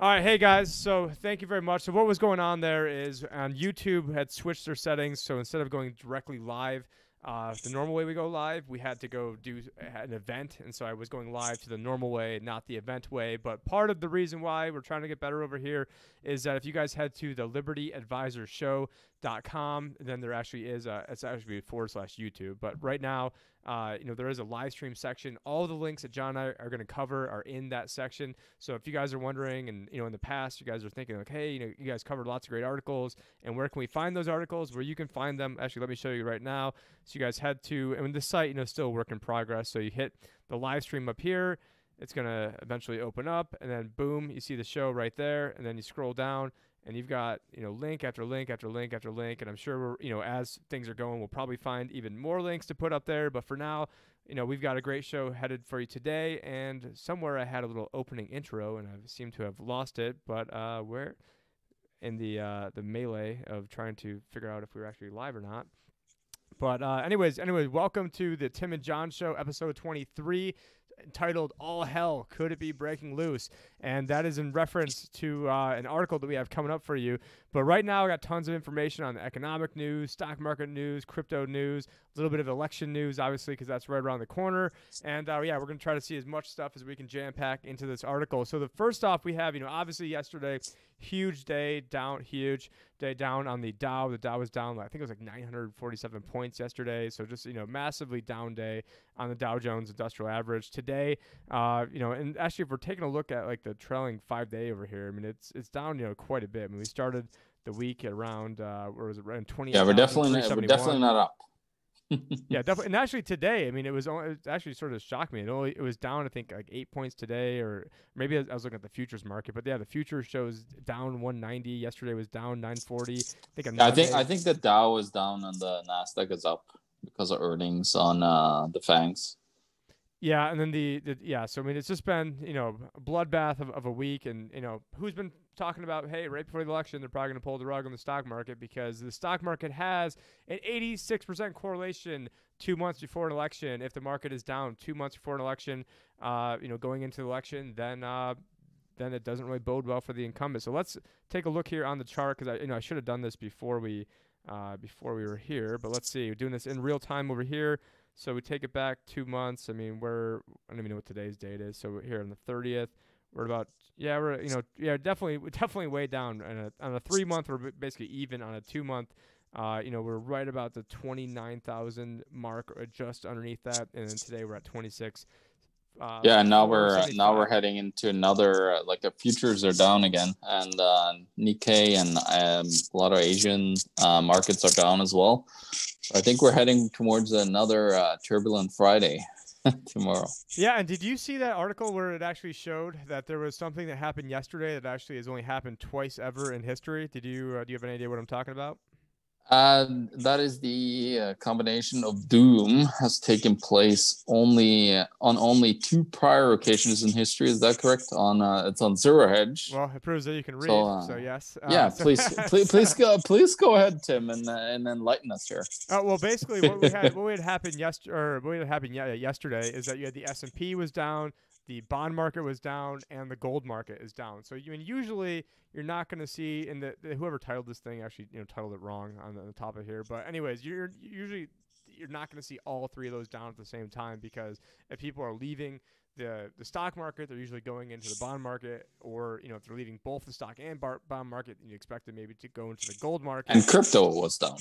All right, hey guys. So thank you very much. So what was going on there is on YouTube had switched their settings. So instead of going directly live, uh, the normal way we go live, we had to go do an event, and so I was going live to the normal way, not the event way. But part of the reason why we're trying to get better over here is that if you guys head to the Liberty Advisor Show dot com then there actually is a it's actually forward slash youtube but right now uh, you know there is a live stream section. All the links that john and i are going to cover are in that section. So if you guys are wondering and you know in the past you guys are thinking like hey you know you guys covered lots of great articles and where can we find those articles? Where you can find them. Actually let me show you right now. So you guys head to and the site you know still work in progress. So you hit the live stream up here it's going to eventually open up and then boom you see the show right there and then you scroll down and you've got you know link after link after link after link and i'm sure we're you know as things are going we'll probably find even more links to put up there. But for now you know we've got a great show headed for you today and somewhere i had a little opening intro and i seem to have lost it but uh where in the uh the melee of trying to figure out if we were actually live or not. But uh anyways anyways welcome to the tim and john show episode 23 entitled All Hell Could It Be Breaking Loose? And that is in reference to uh, an article that we have coming up for you. But right now, I got tons of information on the economic news, stock market news, crypto news, a little bit of election news, obviously, because that's right around the corner. And uh, yeah, we're going to try to see as much stuff as we can jam pack into this article. So, the first off, we have, you know, obviously yesterday, huge day down, huge day down on the Dow. The Dow was down, I think it was like 947 points yesterday. So, just, you know, massively down day on the Dow Jones Industrial Average. Today, uh, you know, and actually, if we're taking a look at like the trailing five day over here, I mean, it's it's down, you know, quite a bit. I mean, we started the week at around, uh, where was it, around 20? Yeah, we're definitely, we're definitely not up. Yeah, definitely. And actually, today, I mean, it was only, it actually sort of shocked me. It only it was down, I think, like eight points today, or maybe I was looking at the futures market. But yeah, the future shows down 190. Yesterday was down 940. I think. Yeah, I think I think the Dow was down and the Nasdaq is up because of earnings on uh, the FANGs. Yeah, and then the, the, yeah, so I mean, it's just been you know a bloodbath of, of a week, and you know who's been talking about hey, right before the election, they're probably going to pull the rug on the stock market because the stock market has an 86% correlation two months before an election. If the market is down two months before an election, uh, you know, going into the election, then uh, then it doesn't really bode well for the incumbent. So let's take a look here on the chart because I you know I should have done this before we uh, before we were here, but let's see, we're doing this in real time over here. So we take it back two months. I mean, we're I don't even know what today's date is. So we're here on the 30th. We're about yeah, we're you know yeah definitely definitely way down. On a, on a three month, we're basically even. On a two month, uh, you know, we're right about the 29,000 mark, or just underneath that. And then today we're at 26. Uh, yeah, now we're uh, now we're heading into another uh, like the futures are down again, and uh, Nikkei and um, a lot of Asian uh, markets are down as well. So I think we're heading towards another uh, turbulent Friday tomorrow. Yeah, and did you see that article where it actually showed that there was something that happened yesterday that actually has only happened twice ever in history? Did you uh, do you have any idea what I'm talking about? Uh, that is the uh, combination of doom has taken place only uh, on only two prior occasions in history. Is that correct? On uh, it's on zero hedge. Well, it proves that you can read. So, uh, so yes. Uh, yeah, so please, please, please go, please go ahead, Tim, and and enlighten us here. Uh, well, basically, what we had what had happened yesterday, or what had happened yesterday, is that you had the S and P was down, the bond market was down and the gold market is down. So you mean usually you're not going to see in the, the, whoever titled this thing actually you know titled it wrong on the, on the top of here. But anyways, you're usually you're not going to see all three of those down at the same time because if people are leaving the the stock market, they're usually going into the bond market, or you know if they're leaving both the stock and bar- bond market, you expect them maybe to go into the gold market. And crypto was down.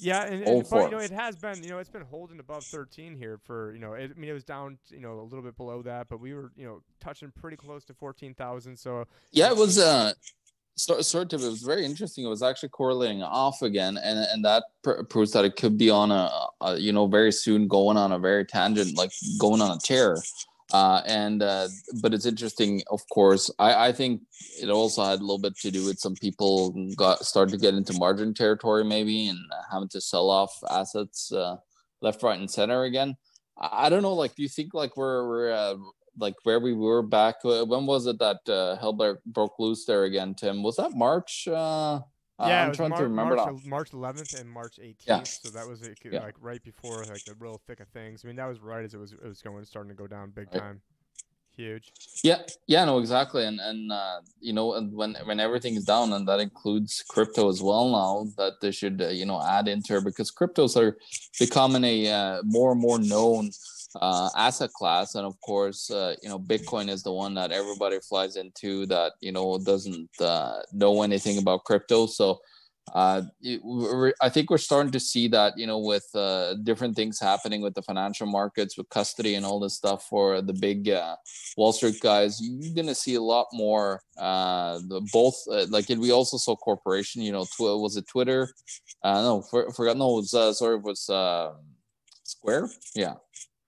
Yeah, and, and but, you know it has been you know it's been holding above 13 here for you know it, I mean it was down you know a little bit below that, but we were you know touching pretty close to 14,000. So yeah, it was uh sort of it was very interesting. It was actually correlating off again, and and that pr- proves that it could be on a, a you know very soon going on a very tangent like going on a tear. Uh, and uh, but it's interesting, of course. I, I think it also had a little bit to do with some people got started to get into margin territory, maybe, and having to sell off assets uh, left, right, and center again. I, I, don't know. Like, do you think like we're we're uh, like where we were back? Uh, when was it that uh, hell broke loose there again, Tim? Was that March? Yeah, I'm trying Mar- to remember March, March 11th and March 18th. Yeah. So that was like, yeah. right before like the real thick of things. I mean, that was right as it was it was going starting to go down big time. huge. Yeah, yeah, no, exactly, and and uh, you know, and when when everything is down, and that includes crypto as well now, that they should uh, you know add into it because cryptos are becoming a uh, more and more known uh, asset class, and of course, uh, you know, Bitcoin is the one that everybody flies into that you know doesn't uh, know anything about crypto, so uh, I think we're starting to see that, you know, with uh, different things happening with the financial markets, with custody and all this stuff for the big uh, Wall Street guys, you're going to see a lot more. Uh, the both, like we also saw corporation, you know, tw- was it Twitter? Uh, no, for, forgot. No, it was sorry, it was uh, Square. Yeah,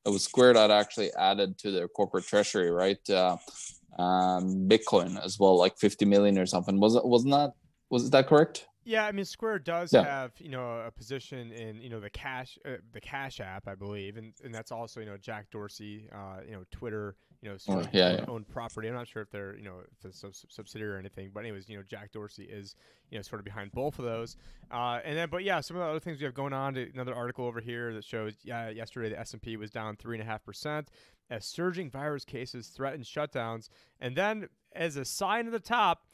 it was Square that actually added to their corporate treasury, right? Uh, um, Bitcoin as well, like 50 million or something. Was it? Wasn't that? Was that correct? Yeah, I mean Square does yeah. have you know a position in you know the cash uh, the Cash App, I believe, and and that's also you know Jack Dorsey, uh, you know Twitter, you know oh, yeah, owned yeah. property. I'm not sure if they're you know if it's a subsidiary or anything, but anyways, you know Jack Dorsey is you know sort of behind both of those. Uh, and then, but yeah, some of the other things we have going on. Another article over here that shows yeah yesterday the S and P was down three and a half percent as surging virus cases threatened shutdowns, and then as a sign of the top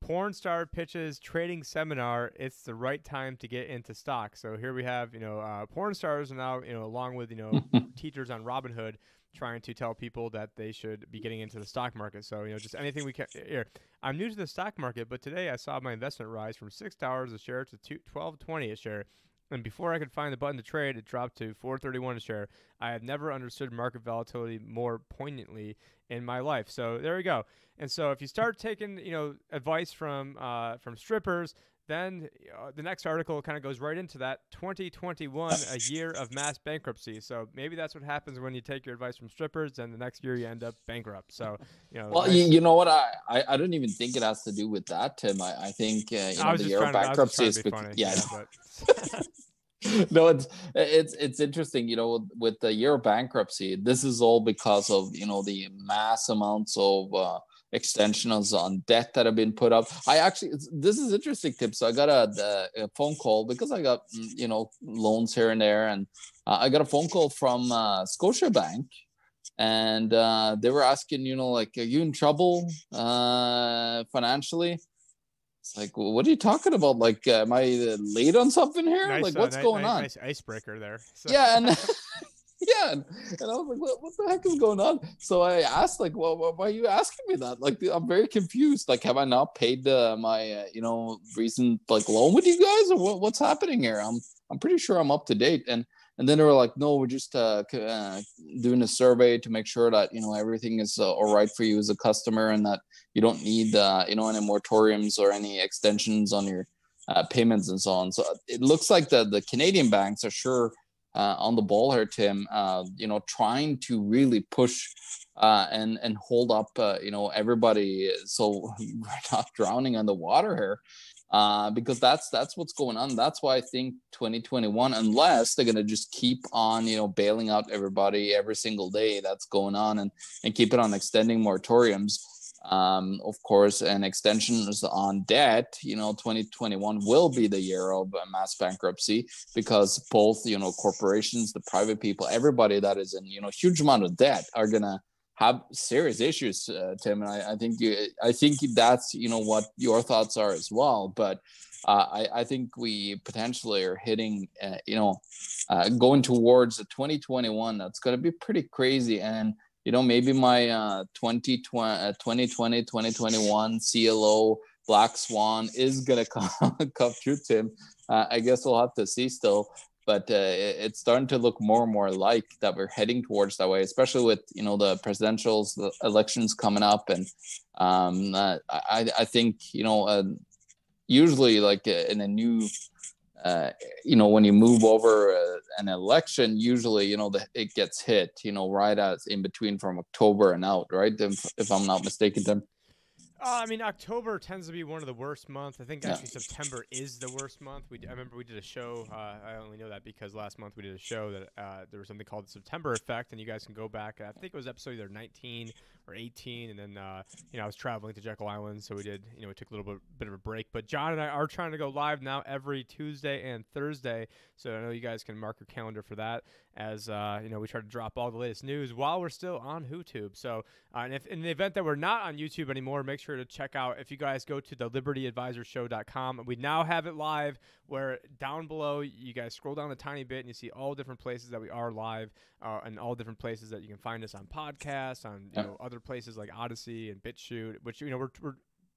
porn star pitches trading seminar. It's the right time to get into stock. So here we have, you know, uh, porn stars now, you know, along with, you know, teachers on Robinhood trying to tell people that they should be getting into the stock market. So, you know, just anything we can here. I'm new to the stock market, but today I saw my investment rise from $6 a share to 12.20 a share. And before I could find the button to trade, it dropped to 431 a share. I have never understood market volatility more poignantly in my life. So there you go. And so if you start taking, you know, advice from uh, from strippers, then uh, the next article kind of goes right into that 2021 a year of mass bankruptcy. So maybe that's what happens when you take your advice from strippers and the next year you end up bankrupt. So you know well you, know what? I, I i don't even think it has to do with that tim. I, I think uh, you know the year of bankruptcy is because, yeah, yeah no, it's it's it's interesting, you know, with the year of bankruptcy, this is all because of you know the mass amounts of uh, extensions on debt that have been put up. I actually, this is interesting, Tim. So I got a, a, phone call because I got mm, you know loans here and there, and uh, I got a phone call from uh, Scotiabank, and uh, they were asking, you know, like, are you in trouble uh, financially? It's like, what are you talking about? Like, uh, am I late on something here? Nice, like, uh, what's uh, going nice, on? Nice icebreaker there. So. Yeah, and yeah, and, and, I was like, what, what the heck is going on? So I asked, like, well, why are you asking me that? Like, I'm very confused. Like, have I not paid uh, my, uh, you know, recent like loan with you guys, or what, what's happening here? I'm, I'm pretty sure I'm up to date. And and then they were like, no, we're just uh, uh, doing a survey to make sure that you know everything is uh, all right for you as a customer, and that you don't need uh, you know any moratoriums or any extensions on your payments and so on. So it looks like the the Canadian banks are sure uh, on the ball here, Tim. you know, trying to really push and and hold up you know everybody so we're not drowning on the water here uh, because that's that's what's going on. That's why I think 2021, unless they're gonna just keep on, you know, bailing out everybody every single day that's going on and and keep it on extending moratoriums. Um, of course, and extensions on debt. You know, 2021 will be the year of mass bankruptcy because both, you know, corporations, the private people, everybody that is in, you know, huge amount of debt are gonna have serious issues, uh, Tim. And I, I, think you, I think that's you know what your thoughts are as well. But uh, I, I, think we potentially are hitting, uh, you know, uh, going towards a 2021 that's going to be pretty crazy. And you know, maybe my uh, 2020, 2020, 2021 CLO Black Swan is going to come, come true, Tim. Uh, I guess we'll have to see still but uh, it's starting to look more and more like that we're heading towards that way especially with you know the presidential elections coming up and um, uh, I, I think you know uh, usually like uh, in a new uh, you know when you move over uh, an election usually you know the, it gets hit you know right as in between from october and out right if, if i'm not mistaken then uh, I mean, October tends to be one of the worst months. I think yeah. actually September is the worst month. We I remember we did a show. Uh, I only know that because last month we did a show that uh, there was something called the September effect, and you guys can go back. I think it was episode either 19 or 18, and then uh, you know I was traveling to Jekyll Island, so we did you know we took a little bit bit of a break. But John and I are trying to go live now every Tuesday and Thursday, so I know you guys can mark your calendar for that. As uh, you know, we try to drop all the latest news while we're still on YouTube. So, uh, and if in the event that we're not on YouTube anymore, make sure to check out. If you guys go to the LibertyAdvisorsShow.com, we now have it live. Where down below you guys scroll down a tiny bit and you see all different places that we are live, uh, and all different places that you can find us on podcasts, on you know other places like Odysee and BitChute, which you know we're, we're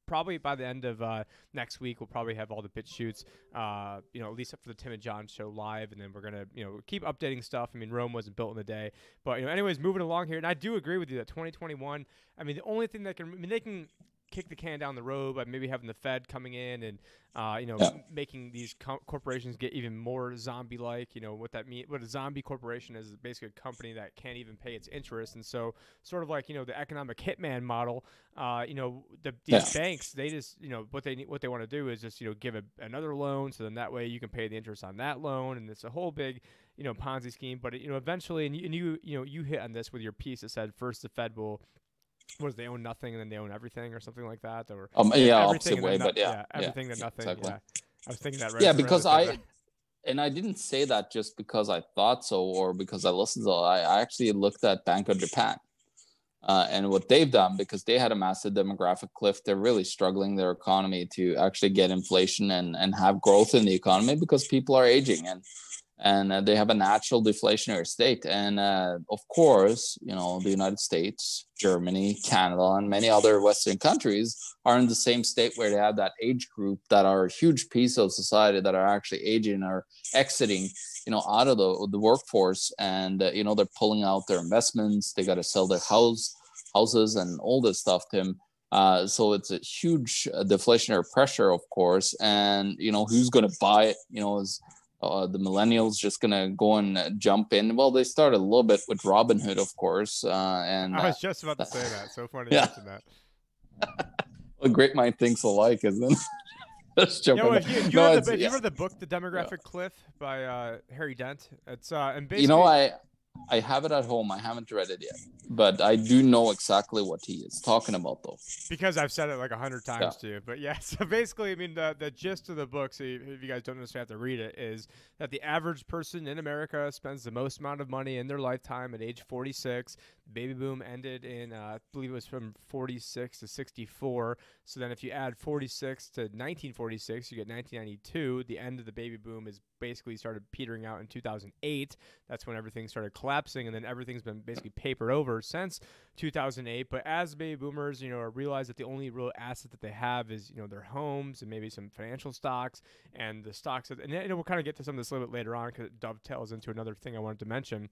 probably by the end of uh, next week, we'll probably have all the BitChutes, uh, you know, at least up for the Tim and John show live, and then we're gonna, you know, keep updating stuff. I mean, Rome wasn't built in a day, but you know, anyways, moving along here, and I do agree with you that 2021. I mean, the only thing that can, I mean, they can kick the can down the road by maybe having the Fed coming in and uh, you know Yeah. making these co- corporations get even more zombie-like. You know what that mean? What a zombie corporation is is basically a company that can't even pay its interest, and so sort of like you know the economic hitman model. Uh, you know the these Yeah. banks they just you know what they need, what they want to do is just you know give a, another loan, so then that way you can pay the interest on that loan, and it's a whole big you know Ponzi scheme. But you know eventually, and you, and you you know you hit on this with your piece that said first the Fed will. Was they own nothing and then they own everything or something like that or Um, yeah, opposite way, no- but yeah, yeah, everything to nothing. exactly. Yeah, I was thinking that right. yeah because i and i didn't say that just because i thought so or because i listened to i I actually looked at bank of japan uh, and what they've done because they had a massive demographic cliff they're really struggling their economy to actually get inflation and, and have growth in the economy because people are aging and and uh, they have a natural deflationary state. And uh, of course you know the united states germany canada and many other western countries are in the same state where they have that age group that are a huge piece of society that are actually aging or exiting you know out of the, the workforce. And uh, you know they're pulling out their investments. They got to sell their house houses and all this stuff tim. Uh, so it's a huge uh, deflationary pressure of course. And you know who's going to buy it you know is uh, the millennials just gonna go and uh, jump in well they started a little bit with robinhood of course uh, and I uh, was just about to say that. So funny Yeah. you mention that. a great mind thinks alike isn't it? just You jumping know, in. you, you, No, read the, you yeah. read the book, The Demographic Cliff by uh, Harry Dent. It's uh, and basically, you know i i have it at home i haven't read it yet but i do know exactly what he is talking about though because I've said it like a hundred times to you. But yeah, so basically, I mean, the, the gist of the book, so if you guys don't necessarily have to read it, is that the average person in America spends the most amount of money in their lifetime at age 46. Baby boom ended in, uh, I believe it was from 46 to 64. So then if you add 46 to 1946, you get 1992. The end of the baby boom is basically started petering out in 2008. That's when everything started collapsing, and then everything's been basically papered over since 2008. But as baby boomers, you know, realize that the only real asset that they have is, you know, their homes and maybe some financial stocks and the stocks. And you know, we'll kind of get to some of this a little bit later on because it dovetails into another thing I wanted to mention.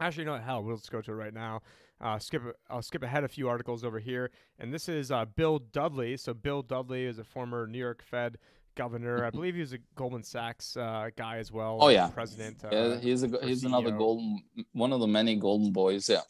Actually, you no, hell, we'll just go to it right now. Uh, skip, I'll skip ahead a few articles over here, and this is uh, Bill Dudley. So Bill Dudley is a former New York Fed governor. I believe he was a Goldman Sachs uh, guy as well. Oh, yeah. president. Uh, yeah he's a he's another golden one of the many golden boys yeah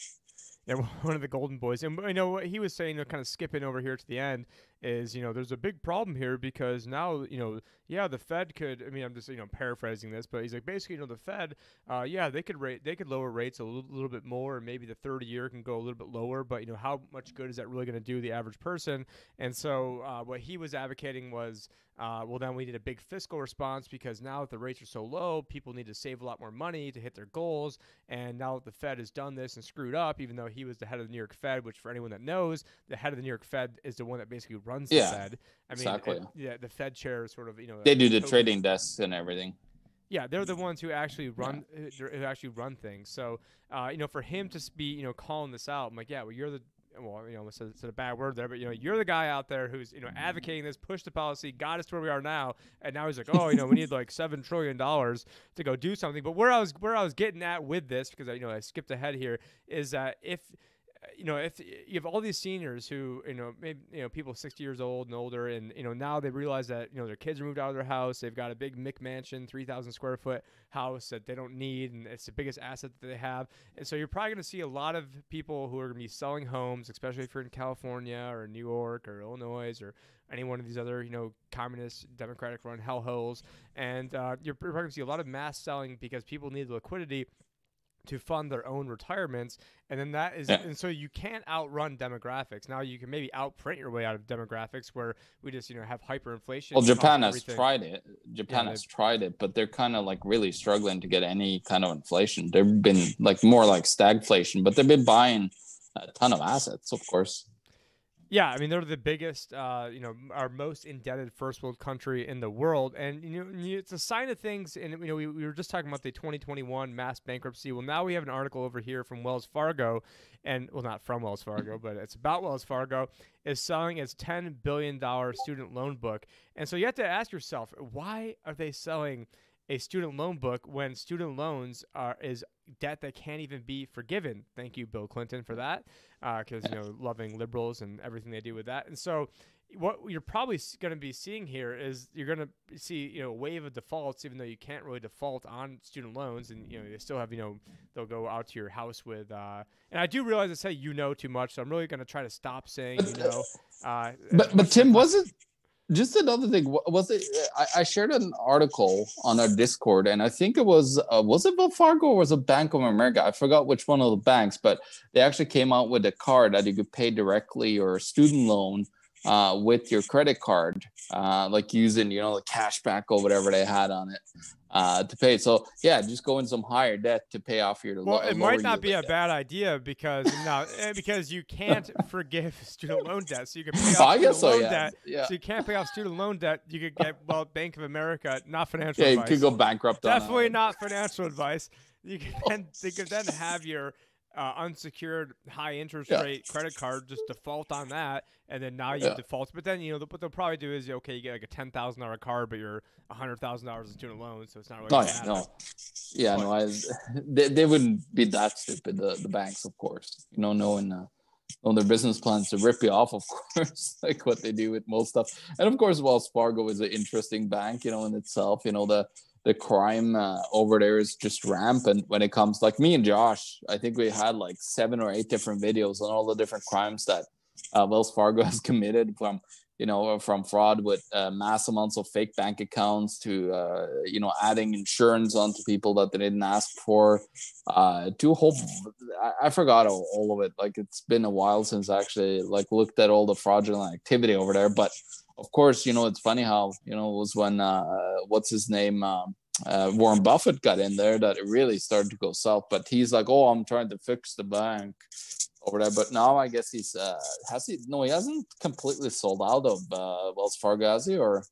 Yeah, one of the golden boys. And you know what he was saying, you know, kind of skipping over here to the end, is you know there's a big problem here because now you know yeah the Fed could. I mean I'm just you know paraphrasing this, but he's like basically you know the Fed, uh, yeah they could rate they could lower rates a little, little bit more, and maybe the 30 year can go a little bit lower, but you know how much good is that really going to do the average person? And so uh, what he was advocating was. Uh, well, then we need a big fiscal response because now that the rates are so low, people need to save a lot more money to hit their goals. And now that the Fed has done this and screwed up, even though he was the head of the New York Fed, which for anyone that knows, the head of the New York Fed is the one that basically runs the Yeah, Fed. I mean, exactly. it- yeah, the Fed chair is sort of you know they do the trading desks and everything yeah, they're the ones who actually run who who actually run things. So, uh, you know, for him to be, you know, calling this out, I'm like, yeah, well, you're the well, you know, it's a, it's a bad word there, but you know, you're the guy out there who's, you know, advocating this, push the policy, got us to where we are now, and now he's like, oh, you know, we need like seven trillion dollars to go do something. But where I was where I was getting at with this, because I, you know, I skipped ahead here, is that if you know, if you have all these seniors who, you know, maybe you know people 60 years old and older, and you know now they realize that you know their kids are moved out of their house, they've got a big McMansion, 3,000 square foot house that they don't need, and it's the biggest asset that they have. And so you're probably going to see a lot of people who are going to be selling homes, especially if you're in California or New York or Illinois or any one of these other, you know, communist, democratic-run hellholes. And uh, you're probably going to see a lot of mass selling because people need liquidity to fund their own retirements and then that is Yeah. and so you can't outrun demographics now you can maybe outprint your way out of demographics where we just you know have hyperinflation Well, Japan has tried it. Japan Yeah, has tried it, but they're kind of like really struggling to get any kind of inflation. They've been like more like stagflation, but they've been buying a ton of assets, of course. Yeah, I mean they're the biggest, uh, you know, our most indebted first world country in the world, and you know it's a sign of things. And you know, we, we were just talking about the 2021 mass bankruptcy. Well, now we have an article over here from Wells Fargo, and well, not from Wells Fargo, but it's about Wells Fargo is selling its 10 billion dollar student loan book, and so you have to ask yourself, why are they selling? A student loan book when student loans are is debt that can't even be forgiven. Thank you, Bill Clinton, for that because you know loving liberals and everything they do with that. And so, what you're probably going to be seeing here is you're going to see you know a wave of defaults, even though you can't really default on student loans, and you know they still have you know they'll go out to your house with. Uh, and I do realize I say you know too much, so I'm really going to try to stop saying you know. Uh, But but Tim, was it just another thing? Was it? I, I shared an article on our Discord, and I think it was uh, was it Wells Fargo or was it Bank of America? I forgot which one of the banks, but they actually came out with a card that you could pay directly or a student loan uh, with your credit card, uh, like using you know the cashback or whatever they had on it uh, to pay. So yeah, just go in some higher debt to pay off your. Well, lo- it might not be a debt. bad idea because no, eh, because you can't forgive student loan debt, so you can pay off I student so. loan Yeah, debt. yeah. So you can't pay off student loan debt. You could get well, Bank of America, not financial Yeah, you could go bankrupt. on Definitely not financial advice. You can then they could then have your uh, unsecured high interest Yeah. rate credit card just default on that, and then now you Yeah. default. But then you know what they'll probably do is okay, you get like a ten thousand dollar card, but you're a hundred thousand dollars in student loans, so it's not really. Oh yeah, no, yeah, no. I, they, they wouldn't be that stupid. The the banks, of course, you know, knowing uh, knowing their business plans to rip you off, of course, like what they do with most stuff. And of course, Wells Fargo is an interesting bank, you know, in itself. You know, the the crime uh, over there is just rampant when it comes. Like me and Josh, I think we had like seven or eight different videos on all the different crimes that uh, Wells Fargo has committed from you know, from fraud with uh, mass amounts of fake bank accounts to, uh, you know, adding insurance onto people that they didn't ask for, uh, to a whole, I, I forgot all, all of it. Like it's been a while since I actually like looked at all the fraudulent activity over there. But of course, you know, it's funny how, you know, it was when, uh, what's his name? Um, uh, Warren Buffett got in there that it really started to go south. But he's like, oh, I'm trying to fix the bank over there. But now I guess he's uh has he no he hasn't completely sold out of uh Wells Fargo, has he? Or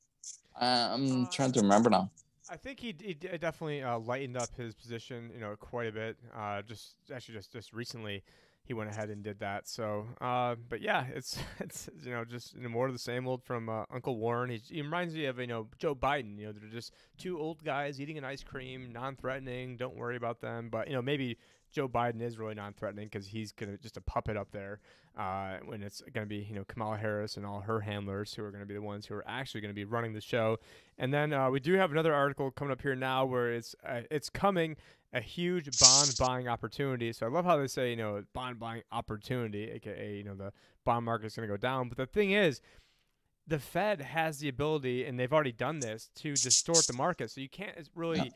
uh, I'm Uh, trying to remember now. I think he, he definitely uh, lightened up his position, you know, quite a bit. Uh, just actually, just just recently, he went ahead and did that. So, uh, but yeah, it's it's you know just you know, more of the same old from uh, Uncle Warren. He's, he reminds me of you know Joe Biden. You know, they're just two old guys eating an ice cream, non-threatening. Don't worry about them. But you know, maybe Joe Biden is really non-threatening because he's gonna just a puppet up there. Uh, when it's gonna be you know Kamala Harris and all her handlers who are gonna be the ones who are actually gonna be running the show. And then uh, we do have another article coming up here now where it's uh, it's coming a huge bond buying opportunity. So I love how they say you know bond buying opportunity, aka you know the bond market is going to go down. But the thing is, the Fed has the ability, and they've already done this to distort the market. So you can't really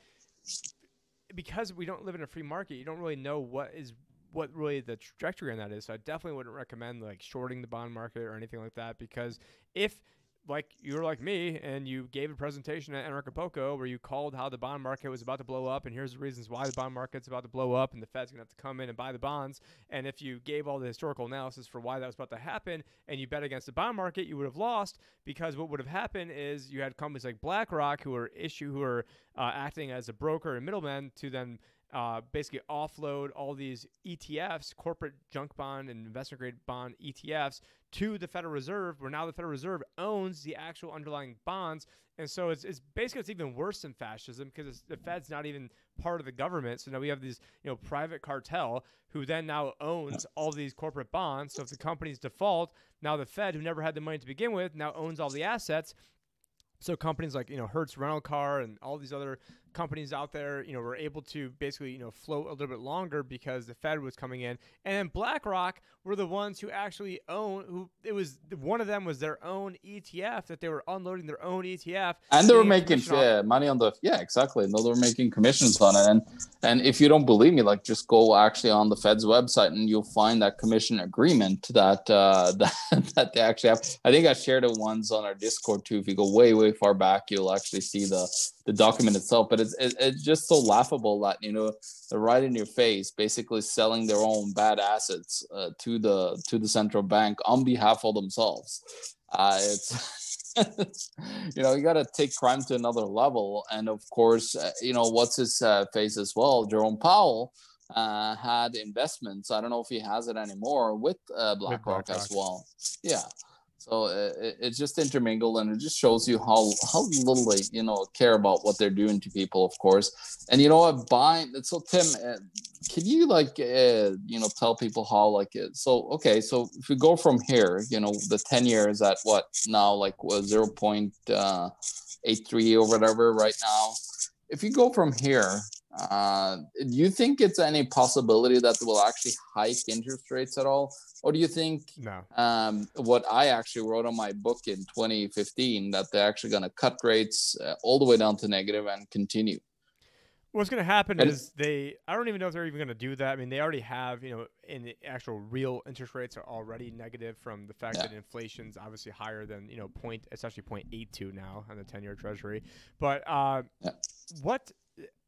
because we don't live in a free market. You don't really know what is what really the trajectory on that is. So I definitely wouldn't recommend like shorting the bond market or anything like that because if like you were like me and you gave a presentation at Anarchapulco where you called how the bond market was about to blow up and here's the reasons why the bond market's about to blow up and the Fed's gonna have to come in and buy the bonds. And if you gave all the historical analysis for why that was about to happen and you bet against the bond market, you would have lost because what would have happened is you had companies like BlackRock who are issue who are uh, acting as a broker and middleman to then uh, basically offload all these ETFs, corporate junk bond and investment grade bond ETFs, to the Federal Reserve, where now the Federal Reserve owns the actual underlying bonds. And so it's, it's basically it's even worse than fascism because the Fed's not even part of the government. So now we have these you know private cartel who then now owns all these corporate bonds. So if the companies default, now the Fed, who never had the money to begin with, now owns all the assets. So companies like you know Hertz rental car and all these other companies out there, you know, were able to basically, you know, float a little bit longer because the Fed was coming in, and then BlackRock were the ones who actually own. Who it was one of them was their own ETF that they were unloading their own ETF, and they were making yeah, money on the yeah exactly. No, they were making commissions on it, and and if you don't believe me, like just go actually on the Fed's website and you'll find that commission agreement that uh, that that they actually have. I think I shared it once on our Discord too. If you go way way far back, you'll actually see the the document itself. But it's it, it's just so laughable that you know they're right in your face, basically selling their own bad assets uh, to the to the central bank on behalf of themselves. Uh, it's you know you got to take crime to another level, and of course, uh, you know what's his uh, face as well, Jerome Powell. Uh, had investments. I don't know if he has it anymore with uh, BlackRock as well. Yeah, so uh, it, it's just intermingled, and it just shows you how how little they you know care about what they're doing to people, of course. And you know what, buying. So Tim, uh, can you like uh, you know tell people how like it? So okay, so if we go from here, you know, the ten years at what now like zero point uh, eight three or whatever right now. If you go from here, uh, do you think it's any possibility that they will actually hike interest rates at all? Or do you think no. um, what I actually wrote on my book in 2015 that they're actually going to cut rates uh, all the way down to negative and continue? What's going to happen and is they, I don't even know if they're even going to do that. I mean, they already have, you know, in the actual real interest rates are already negative from the fact yeah. that inflation's obviously higher than, you know, point, it's actually 0.82 now on the 10 year treasury. But uh, yeah. what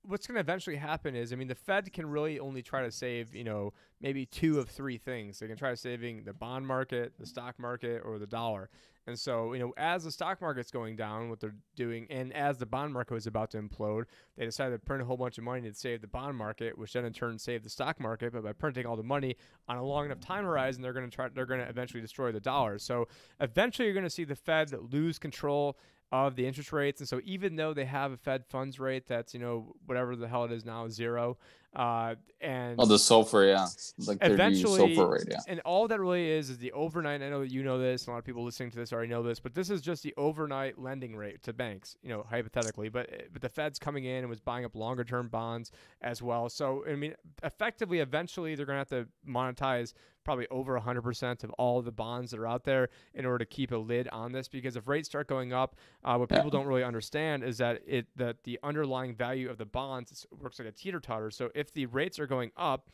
what's going to eventually happen is, I mean, the Fed can really only try to save, you know, maybe two of three things. They can try saving the bond market, the stock market, or the dollar. And so, you know, as the stock market's going down, what they're doing, and as the bond market was about to implode, they decided to print a whole bunch of money to save the bond market, which then in turn saved the stock market. But by printing all the money on a long enough time horizon, they're going to try, they're going to eventually destroy the dollar. So eventually, you're going to see the Fed lose control of the interest rates. And so even though they have a Fed funds rate that's, you know, whatever the hell it is now, zero, uh, and oh, the SOFR, yeah, like eventually, SOFR rate, yeah. And all that really is is the overnight. I know that you know this. and A lot of people listening to this already know this, but this is just the overnight lending rate to banks. You know, hypothetically, but but the Fed's coming in and was buying up longer term bonds as well. So I mean, effectively, eventually, they're going to have to monetize probably over 100% of all the bonds that are out there in order to keep a lid on this because if rates start going up uh, what people don't really understand is that it that the underlying value of the bonds works like a teeter totter so if the rates are going up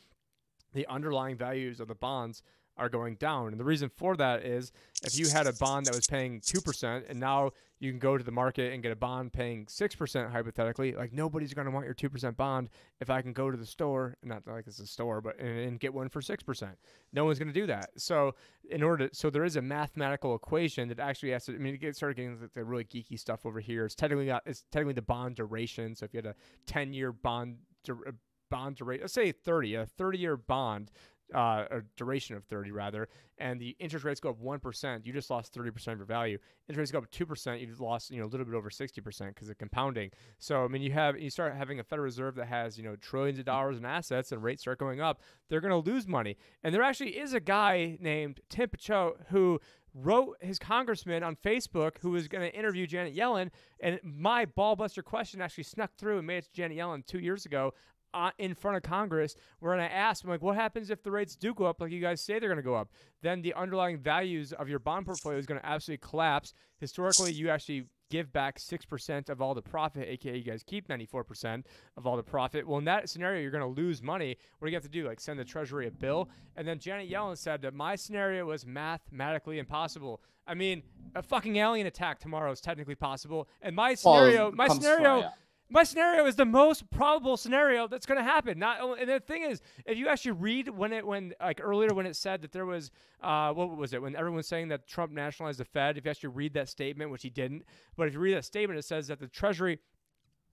the underlying values of the bonds are going down. And the reason for that is if you had a bond that was paying 2% and now you can go to the market and get a bond paying 6% hypothetically, like nobody's going to want your 2% bond if I can go to the store, not like it's a store, but and, and get one for 6%. No one's going to do that. So in order to, so there is a mathematical equation that actually has to, I mean, it gets started getting the really geeky stuff over here. It's technically it's technically the bond duration. So if you had a 10 year bond, uh, bond duration, let's say 30, a 30 year bond uh, a duration of 30 rather, and the interest rates go up 1%, you just lost 30% of your value. Interest rates go up 2%, you've lost, you know, a little bit over 60% because of compounding. So, I mean, you have, you start having a Federal Reserve that has, you know, trillions of dollars in assets and rates start going up, they're going to lose money. And there actually is a guy named Tim Picciott who wrote his congressman on Facebook who was going to interview Janet Yellen. And my ballbuster question actually snuck through and made it to Janet Yellen two years ago Uh, in front of Congress where I asked, I'm like, what happens if the rates do go up like you guys say they're going to go up? Then the underlying values of your bond portfolio is going to absolutely collapse. Historically, you actually give back 6% of all the profit, aka you guys keep 94% of all the profit. Well, in that scenario, you're going to lose money. What do you have to do? Like send the Treasury a bill? And then Janet Yellen said that my scenario was mathematically impossible. I mean, a fucking alien attack tomorrow is technically possible. And my scenario, well, my scenario. Yeah my scenario is the most probable scenario that's going to happen. Not and the thing is, if you actually read when it when like earlier when it said that there was uh what was it when everyone was saying that Trump nationalized the Fed, if you actually read that statement, which he didn't, but if you read that statement, it says that the Treasury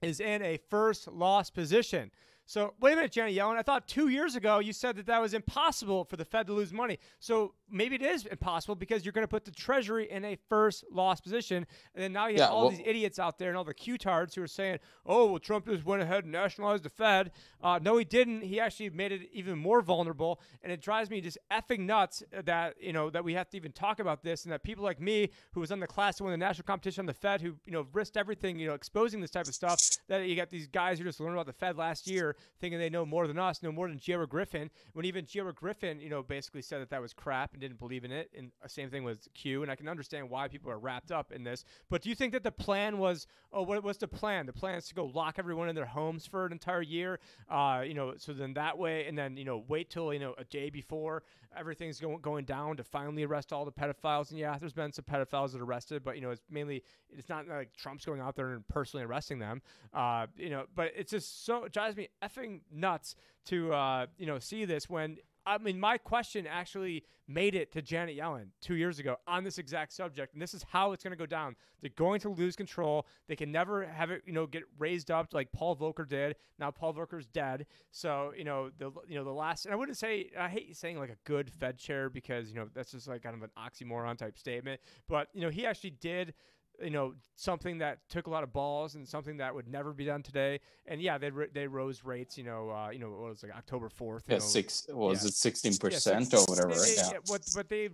is in a first loss position. So wait a minute, Janet Yellen. I thought two years ago you said that that was impossible for the Fed to lose money. So maybe it is impossible because you're going to put the Treasury in a first loss position, and then now you have Yeah, all well- these idiots out there and all the Q-tards who are saying, "Oh, well, Trump just went ahead and nationalized the Fed." Uh, no, he didn't. He actually made it even more vulnerable, and it drives me just effing nuts that you know that we have to even talk about this, and that people like me, who was on the class to win the national competition on the Fed, who you know risked everything, you know, exposing this type of stuff, that you got these guys who just learned about the Fed last year, thinking they know more than us, know more than J.R. Griffin, when even J.R. Griffin, you know, basically said that that was crap didn't believe in it, and the same thing with Q, and I can understand why people are wrapped up in this, but do you think that the plan was, oh, what was the plan? The plan is to go lock everyone in their homes for an entire year, uh, you know, so then that way, and then you know, wait till you know a day before everything's going going down to finally arrest all the pedophiles. And yeah, there's been some pedophiles that arrested, but you know, it's mainly it's not like Trump's going out there and personally arresting them. Uh, you know, but it's just so it drives me effing nuts to uh, you know see this when. I mean, my question actually made it to Janet Yellen two years ago on this exact subject, and this is how it's going to go down. They're going to lose control. They can never have it, you know, get raised up like Paul Volcker did. Now Paul Volcker's dead, so you know the you know the last. And I wouldn't say I hate saying like a good Fed chair because you know that's just like kind of an oxymoron type statement. But you know he actually did you know something that took a lot of balls and something that would never be done today. And yeah, they they rose rates. You know, uh, you know what was it, like October fourth. Yeah, six was yeah. it sixteen Yeah, percent or whatever, they- Yeah. yeah, What, but they,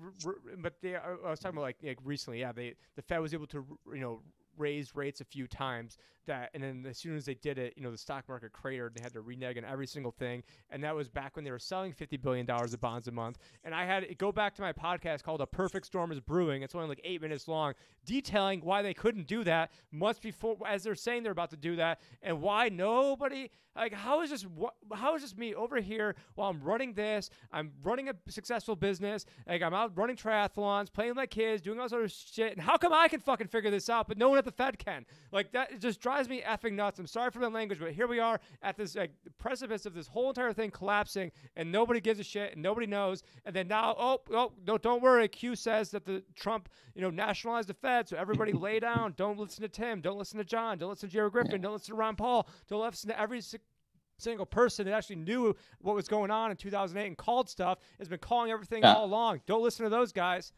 but they. I I was talking about like, like recently. Yeah, they the Fed was able to you know raise rates a few times. That and then as soon as they did it, you know the stock market cratered. They had to renege on every single thing, and that was back when they were selling fifty billion dollars of bonds a month. And I had go back to my podcast called "A Perfect Storm Is Brewing." It's only like eight minutes long, detailing why they couldn't do that months before, as they're saying they're about to do that, and why nobody like how is this how is this me over here while I'm running this? I'm running a successful business. Like I'm out running triathlons, playing with my kids, doing all sort of shit. And how come I can fucking figure this out, but no one the Fed can? Like that it just drives me effing nuts. I'm sorry for my language, but here we are at this like precipice of this whole entire thing collapsing, and nobody gives a shit, and nobody knows. And then now, oh, oh, no, don't worry. Q says that the Trump, you know, nationalized the Fed, so everybody lay down. Don't listen to Tim. Don't listen to John. Don't listen to Jerry Griffin. Don't listen to Ron Paul. Don't listen to every single person that actually knew what was going on in 2008 and called stuff has been calling everything Yeah. all along. Don't listen to those guys.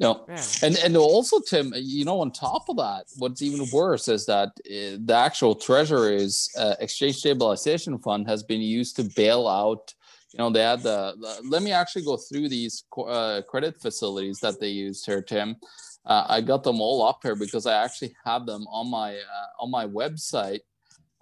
No. Man. And and also, Tim, you know, on top of that, what's even worse is that uh, the actual Treasury's uh, exchange stabilization fund has been used to bail out. You know, they had the. the- let me actually go through these uh, credit facilities that they used here, Tim. Uh, I got them all up here because I actually have them on my uh, on my website.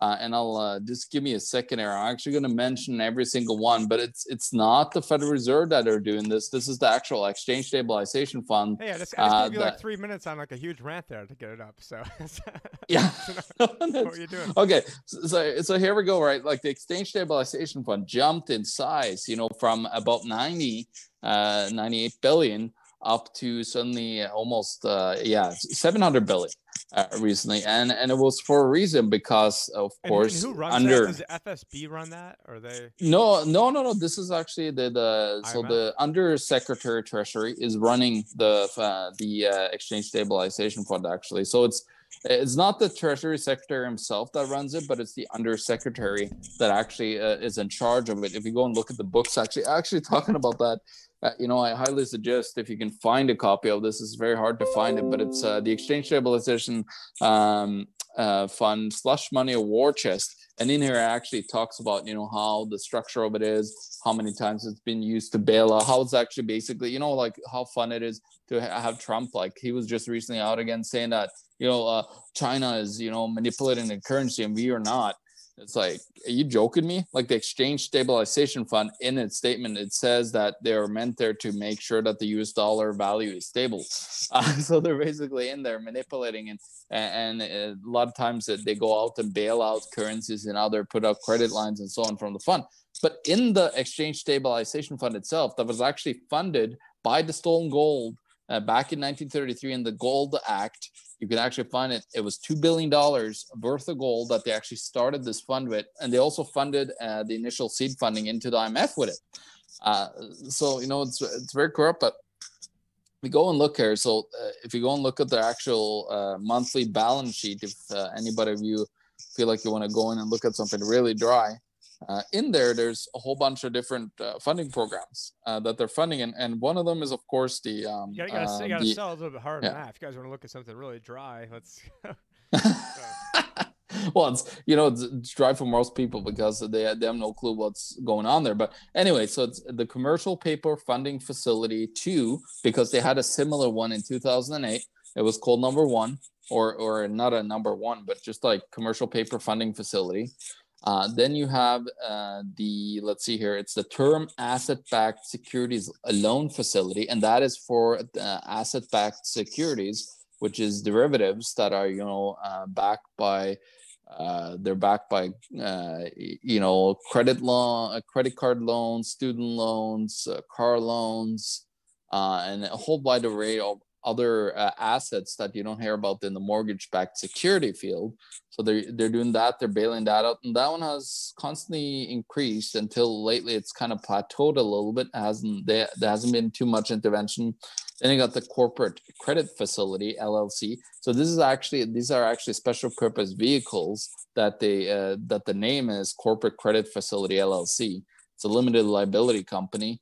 Uh, and I'll uh, just give me a second here. I'm actually going to mention every single one, but it's it's not the Federal Reserve that are doing this. This is the actual Exchange Stabilization Fund. Hey, I just, I just Uh, gave you like three minutes on like a huge rant there to get it up. So, Yeah. what are you doing? okay so, so so here we go right like the exchange stabilization fund jumped in size you know from about 90 uh 98 billion up to suddenly almost uh yeah 700 billion uh, recently and and it was for a reason because of And, course who runs under that? Does FSB run that, or they? no, no, no, no. This is actually the the so the Under Secretary Treasury is running the uh, the uh, Exchange Stabilization Fund actually. So it's it's not the Treasury Secretary himself that runs it, but it's the Under Secretary that actually uh, is in charge of it. If you go and look at the books, actually, actually talking about that. Uh, you know, I highly suggest if you can find a copy of this. It's very hard to find it, but it's uh, the Exchange Stabilization um, uh, Fund slush money war chest and in here actually talks about you know how the structure of it is how many times it's been used to bail out how it's actually basically you know like how fun it is to ha- have trump like he was just recently out again saying that you know uh, china is you know manipulating the currency and we are not it's like are you joking me like the exchange stabilization fund in its statement it says that they're meant there to make sure that the us dollar value is stable uh, so they're basically in there manipulating and and, and a lot of times that they go out and bail out currencies and other put up credit lines and so on from the fund. But in the exchange stabilization fund itself, that was actually funded by the stolen gold uh, back in 1933 in the Gold Act. You can actually find it. It was two billion dollars worth of gold that they actually started this fund with, and they also funded uh, the initial seed funding into the IMF with it. Uh, so you know it's it's very corrupt, but we go and look here. So uh, if you go and look at the actual uh, monthly balance sheet, if uh, anybody of you feel like you want to go in and look at something really dry, uh, in there, there's a whole bunch of different uh, funding programs uh, that they're funding, and, and one of them is, of course, the um, You gotta, you gotta, you gotta the- sell a little bit harder yeah. than that. If you guys want to look at something really dry, let's. well, it's you know it's, it's dry for most people because they they have no clue what's going on there. But anyway, so it's the commercial paper funding facility two because they had a similar one in 2008. It was called number one, or or not a number one, but just like commercial paper funding facility. Uh, then you have uh, the let's see here. It's the term asset-backed securities loan facility, and that is for uh, asset-backed securities, which is derivatives that are you know uh, backed by uh, they're backed by uh, you know credit loan, credit card loans, student loans, car loans, and a whole wide array of other uh, assets that you don't hear about in the mortgage-backed security field. So they're they're doing that. They're bailing that out, and that one has constantly increased until lately. It's kind of plateaued a little bit. hasn't there, there hasn't been too much intervention. Then you got the corporate credit facility (LLC). So this is actually these are actually special purpose vehicles that they uh, that the name is Corporate Credit Facility LLC. It's a limited liability company.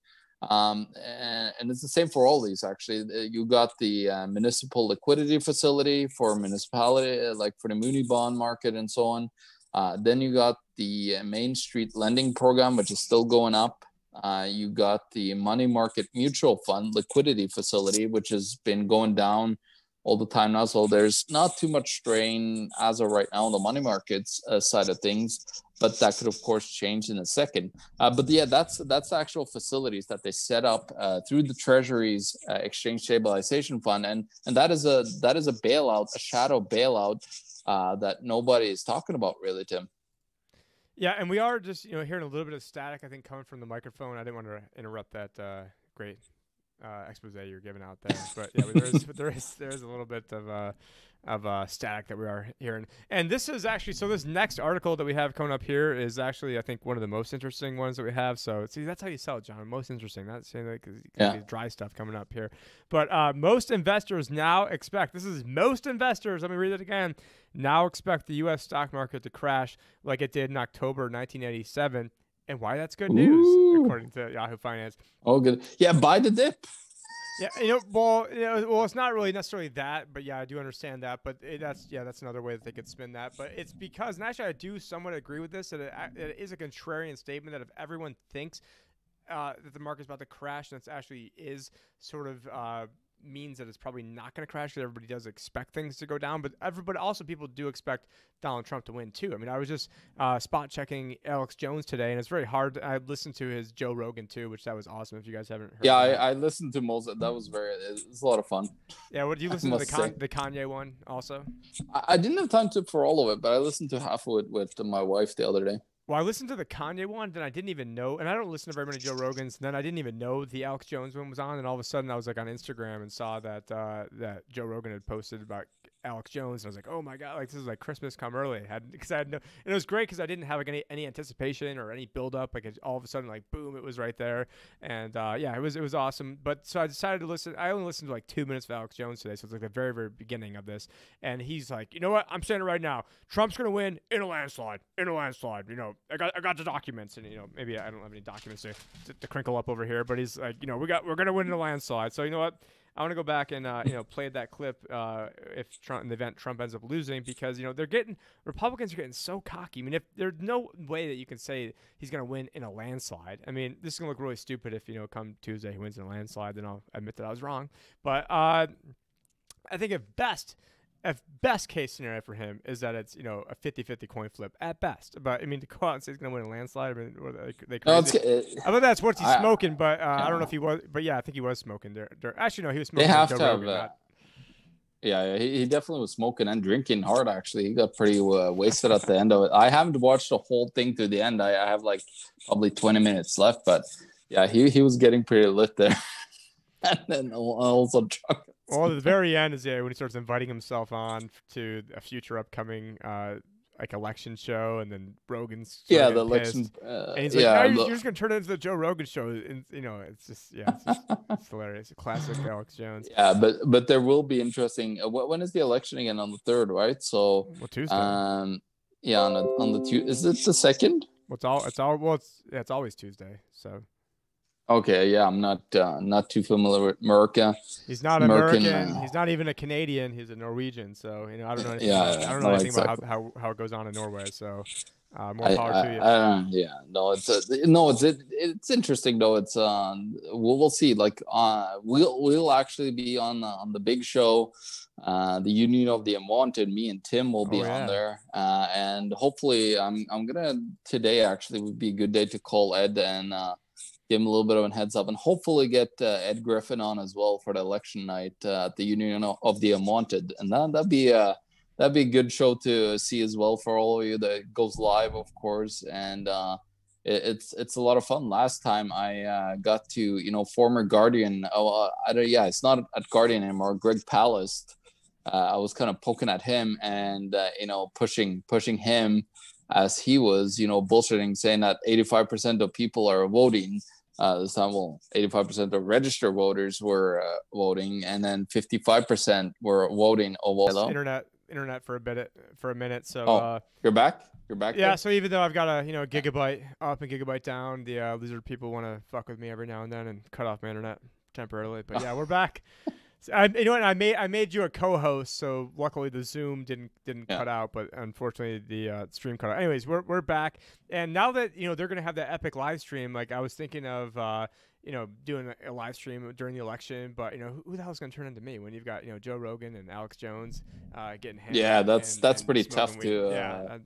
Um, and, and it's the same for all these actually. Uh, You got the uh, municipal liquidity facility for municipality, uh, like for the Muni bond market and so on. Uh, then you got the uh, Main Street lending program, which is still going up. Uh, you got the money market mutual fund liquidity facility, which has been going down all the time now. So there's not too much strain as of right now on the money markets uh, side of things, but that could of course change in a second. Uh, but yeah, that's that's actual facilities that they set up uh, through the Treasury's uh, Exchange Stabilization Fund, and and that is a that is a bailout, a shadow bailout uh, that nobody is talking about really, Tim. Yeah, and we are just you know hearing a little bit of static. I think coming from the microphone. I didn't want to interrupt that uh, great uh, expose you're giving out there, but yeah, there is there is there is a little bit of uh, of uh, static that we are hearing. And this is actually so. This next article that we have coming up here is actually I think one of the most interesting ones that we have. So see, that's how you sell it, John. Most interesting. Not saying that because Yeah. dry stuff coming up here, but uh, most investors now expect. This is most investors. Let me read it again. Now expect the U.S. stock market to crash like it did in October 1987. And why that's good news, Ooh. according to Yahoo Finance. Oh, good. Yeah, buy the dip. Yeah, you know, well, you know, well, it's not really necessarily that, but yeah, I do understand that. But it, that's yeah, that's another way that they could spin that. But it's because, and actually, I do somewhat agree with this. That it, it is a contrarian statement that if everyone thinks uh, that the market's about to crash, and it actually is sort of uh, means that it's probably not going to crash. Because everybody does expect things to go down, but everybody also people do expect Donald Trump to win too. I mean, I was just uh, spot checking Alex Jones today, and it's very hard. I listened to his Joe Rogan too, which that was awesome. If you guys haven't heard, Yeah. I, I listened to most. That was very. It's a lot of fun. Yeah, what did you listen to the, Con- the Kanye one also? I, I didn't have time to for all of it, but I listened to half of it with my wife the other day. Well, I listened to the Kanye one, then I didn't even know, and I don't listen to very many Joe Rogans. And Then I didn't even know the Alex Jones one was on, and all of a sudden I was like on Instagram and saw that uh, that Joe Rogan had posted about Alex Jones, and I was like, oh my god, like this is like Christmas come early. I had because I had no, and it was great because I didn't have like any any anticipation or any build up. Like all of a sudden, like boom, it was right there, and uh, yeah, it was it was awesome. But so I decided to listen. I only listened to like two minutes of Alex Jones today, so it's like the very very beginning of this, and he's like, you know what, I'm saying it right now, Trump's gonna win in a landslide, in a landslide. You know, I got I got the documents, and you know maybe I don't have any documents to, to, to crinkle up over here, but he's like, you know, we got we're gonna win in a landslide. So you know what. I want to go back and uh, you know play that clip uh, if Trump in the event Trump ends up losing because you know they're getting Republicans are getting so cocky. I mean, if there's no way that you can say he's going to win in a landslide. I mean, this is going to look really stupid if you know come Tuesday he wins in a landslide. Then I'll admit that I was wrong. But uh, I think at best, if best case scenario for him is that it's you know a 50-50 coin flip at best. But I mean to go out and say he's going to win a landslide, I mean, or they, they No, crazy. it's, it, I bet that's what he's smoking, but uh, I don't know yeah. if he was. But yeah, I think he was smoking. There, there. Actually, no, he was smoking. they have to have. Uh, yeah, yeah, he, he definitely was smoking and drinking hard. Actually, he got pretty uh, wasted at the end of it. I haven't watched the whole thing to the end. I, I have like probably twenty minutes left, but yeah, he he was getting pretty lit there, and then al- also drunk. Well, at the very end is yeah when he starts inviting himself on to a future upcoming uh like election show, and then Rogan's Yeah, the election. Uh, And he's like, yeah, "No, you're, you're just gonna turn it into the Joe Rogan show." And you know, it's just yeah, it's, just, it's hilarious. Classic Alex Jones. yeah, but but there will be interesting. Uh, when is the election again? On the third, right? So Well, Tuesday. um, yeah, on the on the two. Is it the second? What's all? It's all. Well, it's yeah, it's always Tuesday. So Okay, yeah, I'm not uh, not too familiar with Merca. he's not American, American. uh, he's not even a Canadian. He's a Norwegian. So you know, I don't know anything. Yeah, about, I don't know no, anything about how, how how it goes on in Norway. So uh, more power I, to you. I- yeah, no, it's uh, no, it's it, it's interesting though. It's um, we'll, we'll see. Like, uh, we'll we'll actually be on the, on the big show, uh, the Union of the Unwanted. Me and Tim will be Oh, yeah. on there, uh, and hopefully, I'm I'm gonna today actually would be a good day to call Ed and uh, give him a little bit of a heads up, and hopefully get uh, Ed Griffin on as well for the election night uh, at the Union of the Unwanted, and that that'd be uh that'd be a good show to see as well for all of you that goes live of course. And uh it, it's it's a lot of fun. Last time i uh got to you know former guardian oh uh, I don't, yeah it's not at guardian anymore greg palast i was kind of poking at him and you know pushing pushing him as he was you know bullshitting saying that 85% of people are voting uh, this time, well, 85% of registered voters were uh, voting, and then 55% were voting. Oh, hello? internet internet for a bit for a minute. So Oh, uh, You're back. You're back. yeah. there? So even though I've got a you know a gigabyte up and gigabyte down, the uh, lizard people want to fuck with me every now and then and cut off my internet temporarily. But yeah, we're back. So I, you know what? I made I made you a co-host, so luckily the Zoom didn't didn't Yeah. cut out, but unfortunately the uh, stream cut out. Anyways, we're we're back, and now that you know they're gonna have that epic live stream, like I was thinking of, uh, you know, doing a, live stream during the election, but you know, who, who the hell's gonna turn into me when you've got you know Joe Rogan and Alex Jones uh, getting hammered Yeah, that's- and- that's and pretty tough weed. to, uh, uh,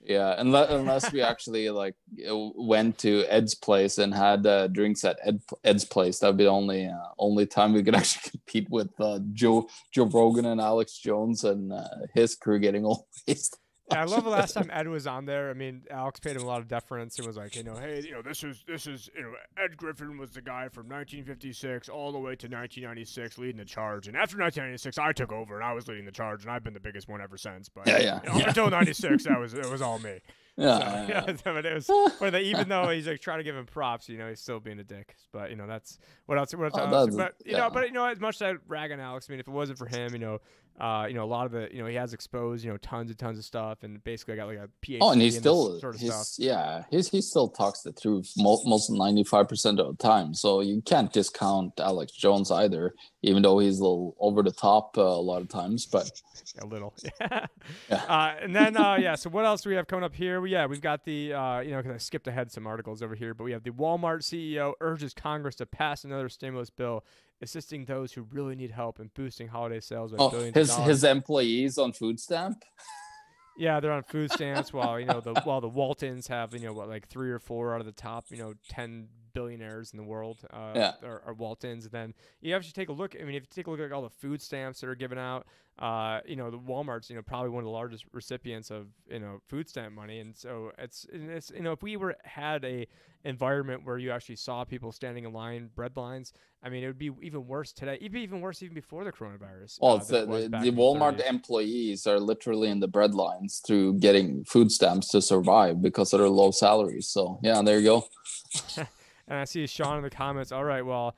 Yeah, unless unless we actually like uh, went to Ed's place and had uh, drinks at Ed, Ed's place, that'd be the only uh, only time we could actually compete with uh, Joe Joe Rogan and Alex Jones and uh, his crew getting all wasted. Yeah, I love the last time Ed was on there. I mean, Alex paid him a lot of deference and was like, you know, hey, you know, this is this is you know, Ed Griffin was the guy from 1956 all the way to 1996 leading the charge, and after 1996, I took over and I was leading the charge, and I've been the biggest one ever since. But Yeah, yeah, you know, yeah. until 96, that was it was all me. Yeah, So, yeah, yeah, yeah. but it was, but the, even though he's like trying to give him props, you know, he's still being a dick. But you know, that's what else. What else? Oh, uh, that's- but you know, but you know, as much as I rag on Alex, I mean, if it wasn't for him, you know, uh, you know, a lot of the, you know, he has exposed, you know, tons and tons of stuff, and basically I got like a PhD. Oh, and he's still sort of he's stuff. yeah he's he still talks the truth mo- most ninety five percent of the time. So you can't discount Alex Jones either, even though he's a little over the top uh, a lot of times. But a little. Yeah. Uh, and then uh, yeah. So what else do we have coming up here? Well, yeah, we've got the uh, you know because I skipped ahead some articles over here, but we have the Walmart CEO urges Congress to pass another stimulus bill, assisting those who really need help and boosting holiday sales by oh, his his employees on food stamp. Yeah, they're on food stamps while you know the while the Waltons have you know what like three or four out of the top you know ten billionaires in the world uh, Yeah. are, are Waltons. And then you have to take a look. I mean, if you take a look at all the food stamps that are given out, uh, you know the Walmart's you know probably one of the largest recipients of you know food stamp money. And so it's and it's you know if we were had a environment where you actually saw people standing in line bread lines, I mean it would be even worse today. It'd be even worse even before the coronavirus. Well, uh, the, the, the Walmart 30s. employees are literally in the bread lines through getting food stamps to survive because of their low salaries. So yeah, there you go. And I see Sean in the comments. All right, well,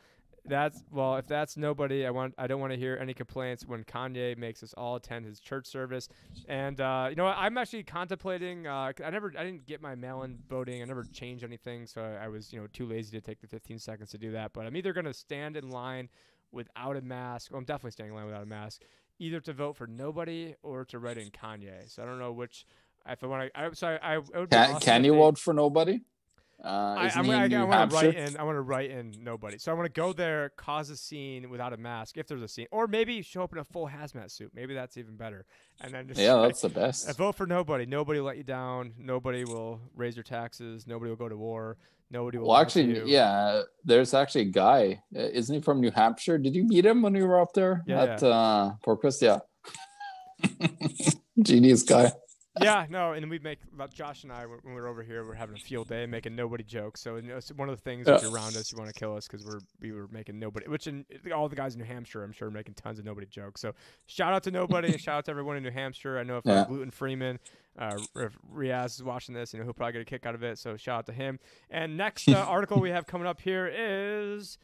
that's well, if that's nobody, I want I don't want to hear any complaints when Kanye makes us all attend his church service. And uh, you know what? I'm actually contemplating. Uh, I never, I didn't get my mail-in voting. I never changed anything, so I, I was you know too lazy to take the 15 seconds to do that. But I'm either gonna stand in line without a mask. Well, I'm definitely standing in line without a mask, either to vote for nobody or to write in Kanye. So I don't know which. If I want to, I, so I, I it would be Can, can you vote for nobody? Uh, I, I'm gonna, I, want to write in. I want to write in nobody. So I want to go there, cause a scene without a mask, if there's a scene, or maybe show up in a full hazmat suit. Maybe that's even better. And then just Yeah, like, that's the best. uh, vote for nobody. Nobody will let you down. Nobody will raise your taxes. Nobody will go to war. Nobody will. Well, actually, yeah, there's actually a guy. uh, Isn't he from New Hampshire? Did you meet him when you were up there Yeah, at uh, PorcFest? Yeah. Genius guy. Yeah, no, and we make Josh and I when when we were over here, we're having a field day, making nobody jokes. So you know, it's one of the things if you're around us, you want to kill us because we're we were making nobody. Which in all the guys in New Hampshire, I'm sure, are making tons of nobody jokes. So shout out to nobody and shout out to everyone in New Hampshire. I know if uh, Yeah. Gluten Freeman, uh, if Riaz is watching this, you know he'll probably get a kick out of it. So shout out to him. And next uh, article we have coming up here is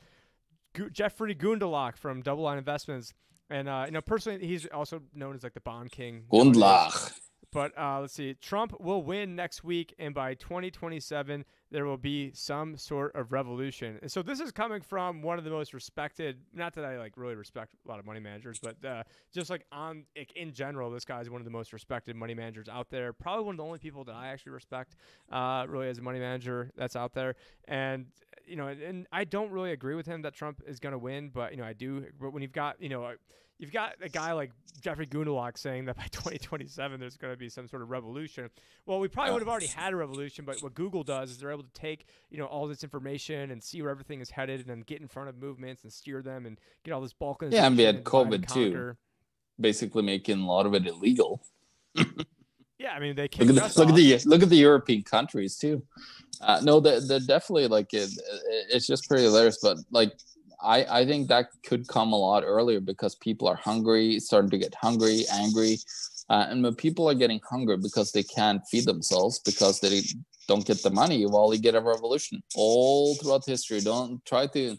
Gu- Jeffrey Gundlach from DoubleLine Investments. And uh, you know, personally, he's also known as like the Bond King. Gundlach. But uh, let's see. Trump will win next week, and by 2027, there will be some sort of revolution. And so this is coming from one of the most respected. Not that I like really respect a lot of money managers, but uh, just like on like, in general, this guy is one of the most respected money managers out there. Probably one of the only people that I actually respect, uh, really as a money manager that's out there. And you know, and I don't really agree with him that Trump is going to win, but you know, I do. But when you've got you know you've got a guy like Jeffrey Gundlach saying that by 2027 there's going to be some sort of revolution. Well, we probably would have already had a revolution, but what Google does is they're able to take you know all this information and see where everything is headed, and then get in front of movements and steer them and get all this balkanization. Yeah, and we had COVID too, basically making a lot of it illegal. yeah, I mean they look at the, look at the look at the European countries too. Uh, no, they're, they're definitely like it, it's just pretty hilarious, but like I, I think that could come a lot earlier because people are hungry, starting to get hungry, angry. Uh, and when people are getting hungry because they can't feed themselves because they don't get the money, well, you get a revolution all throughout history. Don't try to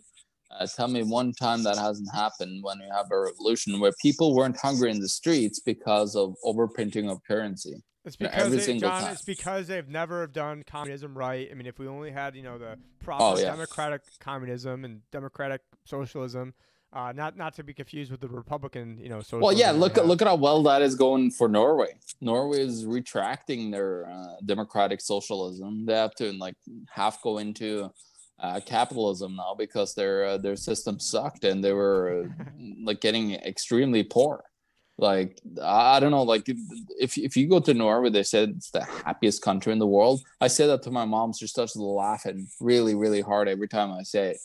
uh, tell me one time that hasn't happened when you have a revolution where people weren't hungry in the streets because of overprinting of currency. It's because they, John, time. it's because they've never have done communism right. I mean, if we only had you know the proper oh, yeah. democratic communism and democratic socialism, uh, not not to be confused with the Republican, you know. Well, yeah, look at look at how well that is going for Norway. Norway is retracting their uh, democratic socialism. They have to like half go into uh, capitalism now because their uh, their system sucked and they were like getting extremely poor. Like I don't know, like if if you go to Norway, they said it's the happiest country in the world. I say that to my mom. She starts laughing really, really hard every time I say it,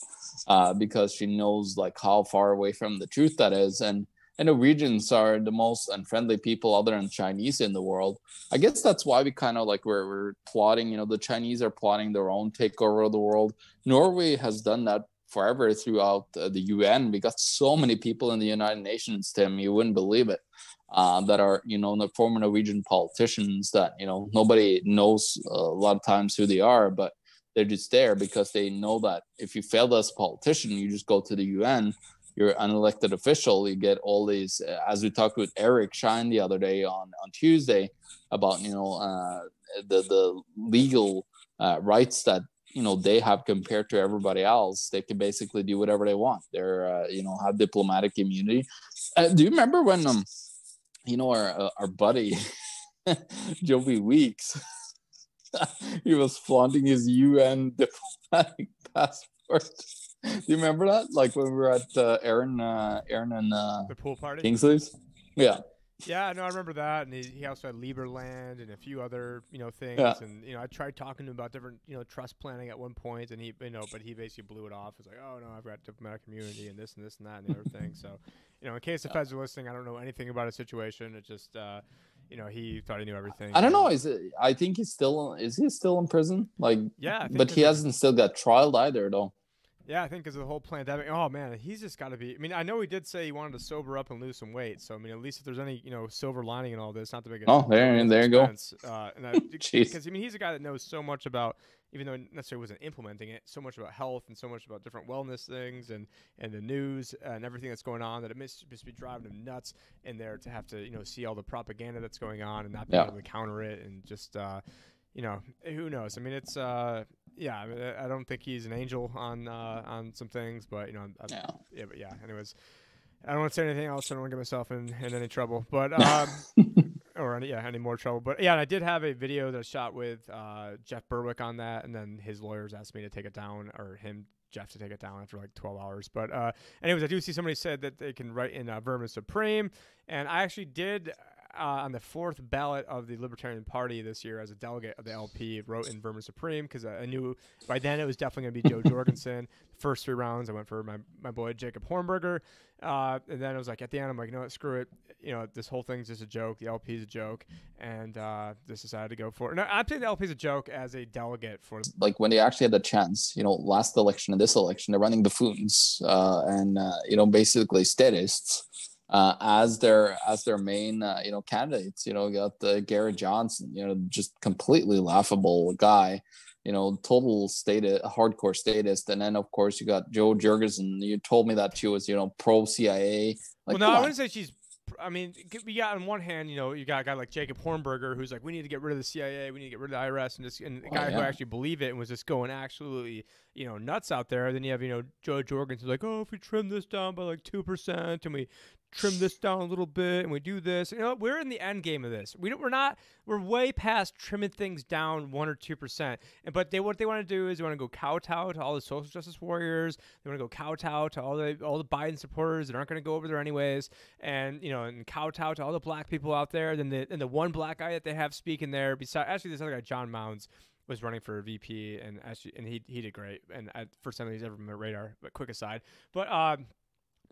uh, because she knows like how far away from the truth that is. And and Norwegians are the most unfriendly people other than Chinese in the world. I guess that's why we kind of like we're, we're plotting. You know, the Chinese are plotting their own takeover of the world. Norway has done that forever throughout uh, the UN. We got so many people in the United Nations, Tim, you wouldn't believe it, uh, that are, you know, the former Norwegian politicians that, you know, nobody knows uh, a lot of times who they are, but they're just there because they know that if you fail as a politician, you just go to the UN, you're an elected official, you get all these, uh, as we talked with Eric Shine the other day on, on Tuesday about, you know, uh, the, the legal uh, rights that you know they have compared to everybody else they can basically do whatever they want. They're uh, you know have diplomatic immunity. Uh, do you remember when um you know our uh, our buddy joby weeks he was flaunting his un diplomatic passport? Do you remember that? Like when we were at uh, aaron uh aaron and uh the pool party? Kingsley's? Yeah yeah, no, I remember that, and he, he also had Liberland and a few other you know things, yeah. and you know I tried talking to him about different you know trust planning at one point, and he you know but he basically blew it off. It's like, oh no, I've got diplomatic immunity and this and this and that and the other thing. So, you know, in case the feds are listening, I don't know anything about a situation. It just uh, you know he thought he knew everything. I don't know. Is it? I think he's still is he still in prison? Like yeah, but he hasn't still got trialed either though. Yeah, I think because of the whole pandemic. Oh man, he's just got to be. I mean, I know he did say he wanted to sober up and lose some weight. So I mean, at least if there's any you know silver lining in all this, not to make it. Oh, there, and there you go. Uh, because I mean, he's a guy that knows so much about, even though necessarily wasn't implementing it, so much about health and so much about different wellness things and and the news and everything that's going on that it must just be driving him nuts in there to have to you know see all the propaganda that's going on and not be yeah. able to counter it and just. Uh, you know, who knows? I mean, it's uh, yeah. I, mean, I don't think he's an angel on uh, on some things, but you know, I, yeah. yeah, but yeah. Anyways, I don't want to say anything else. I don't want to get myself in, in any trouble, but um, or any, yeah, any more trouble. But yeah, I did have a video that I shot with uh, Jeff Berwick on that, and then his lawyers asked me to take it down, or him Jeff to take it down after like 12 hours. But uh, anyways, I do see somebody said that they can write in uh, Vermin Supreme, and I actually did uh, on the fourth ballot of the Libertarian Party this year as a delegate of the LP, wrote in Vermin Supreme because I knew by then it was definitely going to be Jo Jorgensen. First three rounds, I went for my, my boy Jacob Hornberger. Uh, and then I was like, at the end, I'm like, you know what, screw it. You know, this whole thing's just a joke. The LP is a joke. And uh, just decided to go for it. No, I'm saying the LP is a joke as a delegate for. Like when they actually had the chance, you know, last election and this election, they're running buffoons uh, and, uh, you know, basically statists uh, as their as their main uh, you know candidates. You know, you got the Gary Johnson, you know, just completely laughable guy. You know, total state hardcore statist, and then of course you got Jo Jorgensen. You told me that she was you know pro CIA. Like, well, no, I wouldn't say she's I mean, we got on one hand, you know, you got a guy like Jacob Hornberger who's like, we need to get rid of the CIA, we need to get rid of the IRS, and just and the Oh, guy who actually believed it and was just going absolutely, you know, nuts out there. Then you have, you know, Jo Jorgensen's like, oh, if we trim this down by like two percent and we trim this down a little bit and we do this, you know, we're in the end game of this. We don't, we're not, we're way past trimming things down one or two percent. And but they what they want to do is they want to go kowtow to all the social justice warriors. They want to go kowtow to all the all the Biden supporters that aren't going to go over there anyways, and you know, and kowtow to all the black people out there. Then the and the one black guy that they have speaking there, beside actually this other guy, John Monds, was running for VP, and actually, and he he did great. And I, first time he's ever on my radar. But quick aside, but um,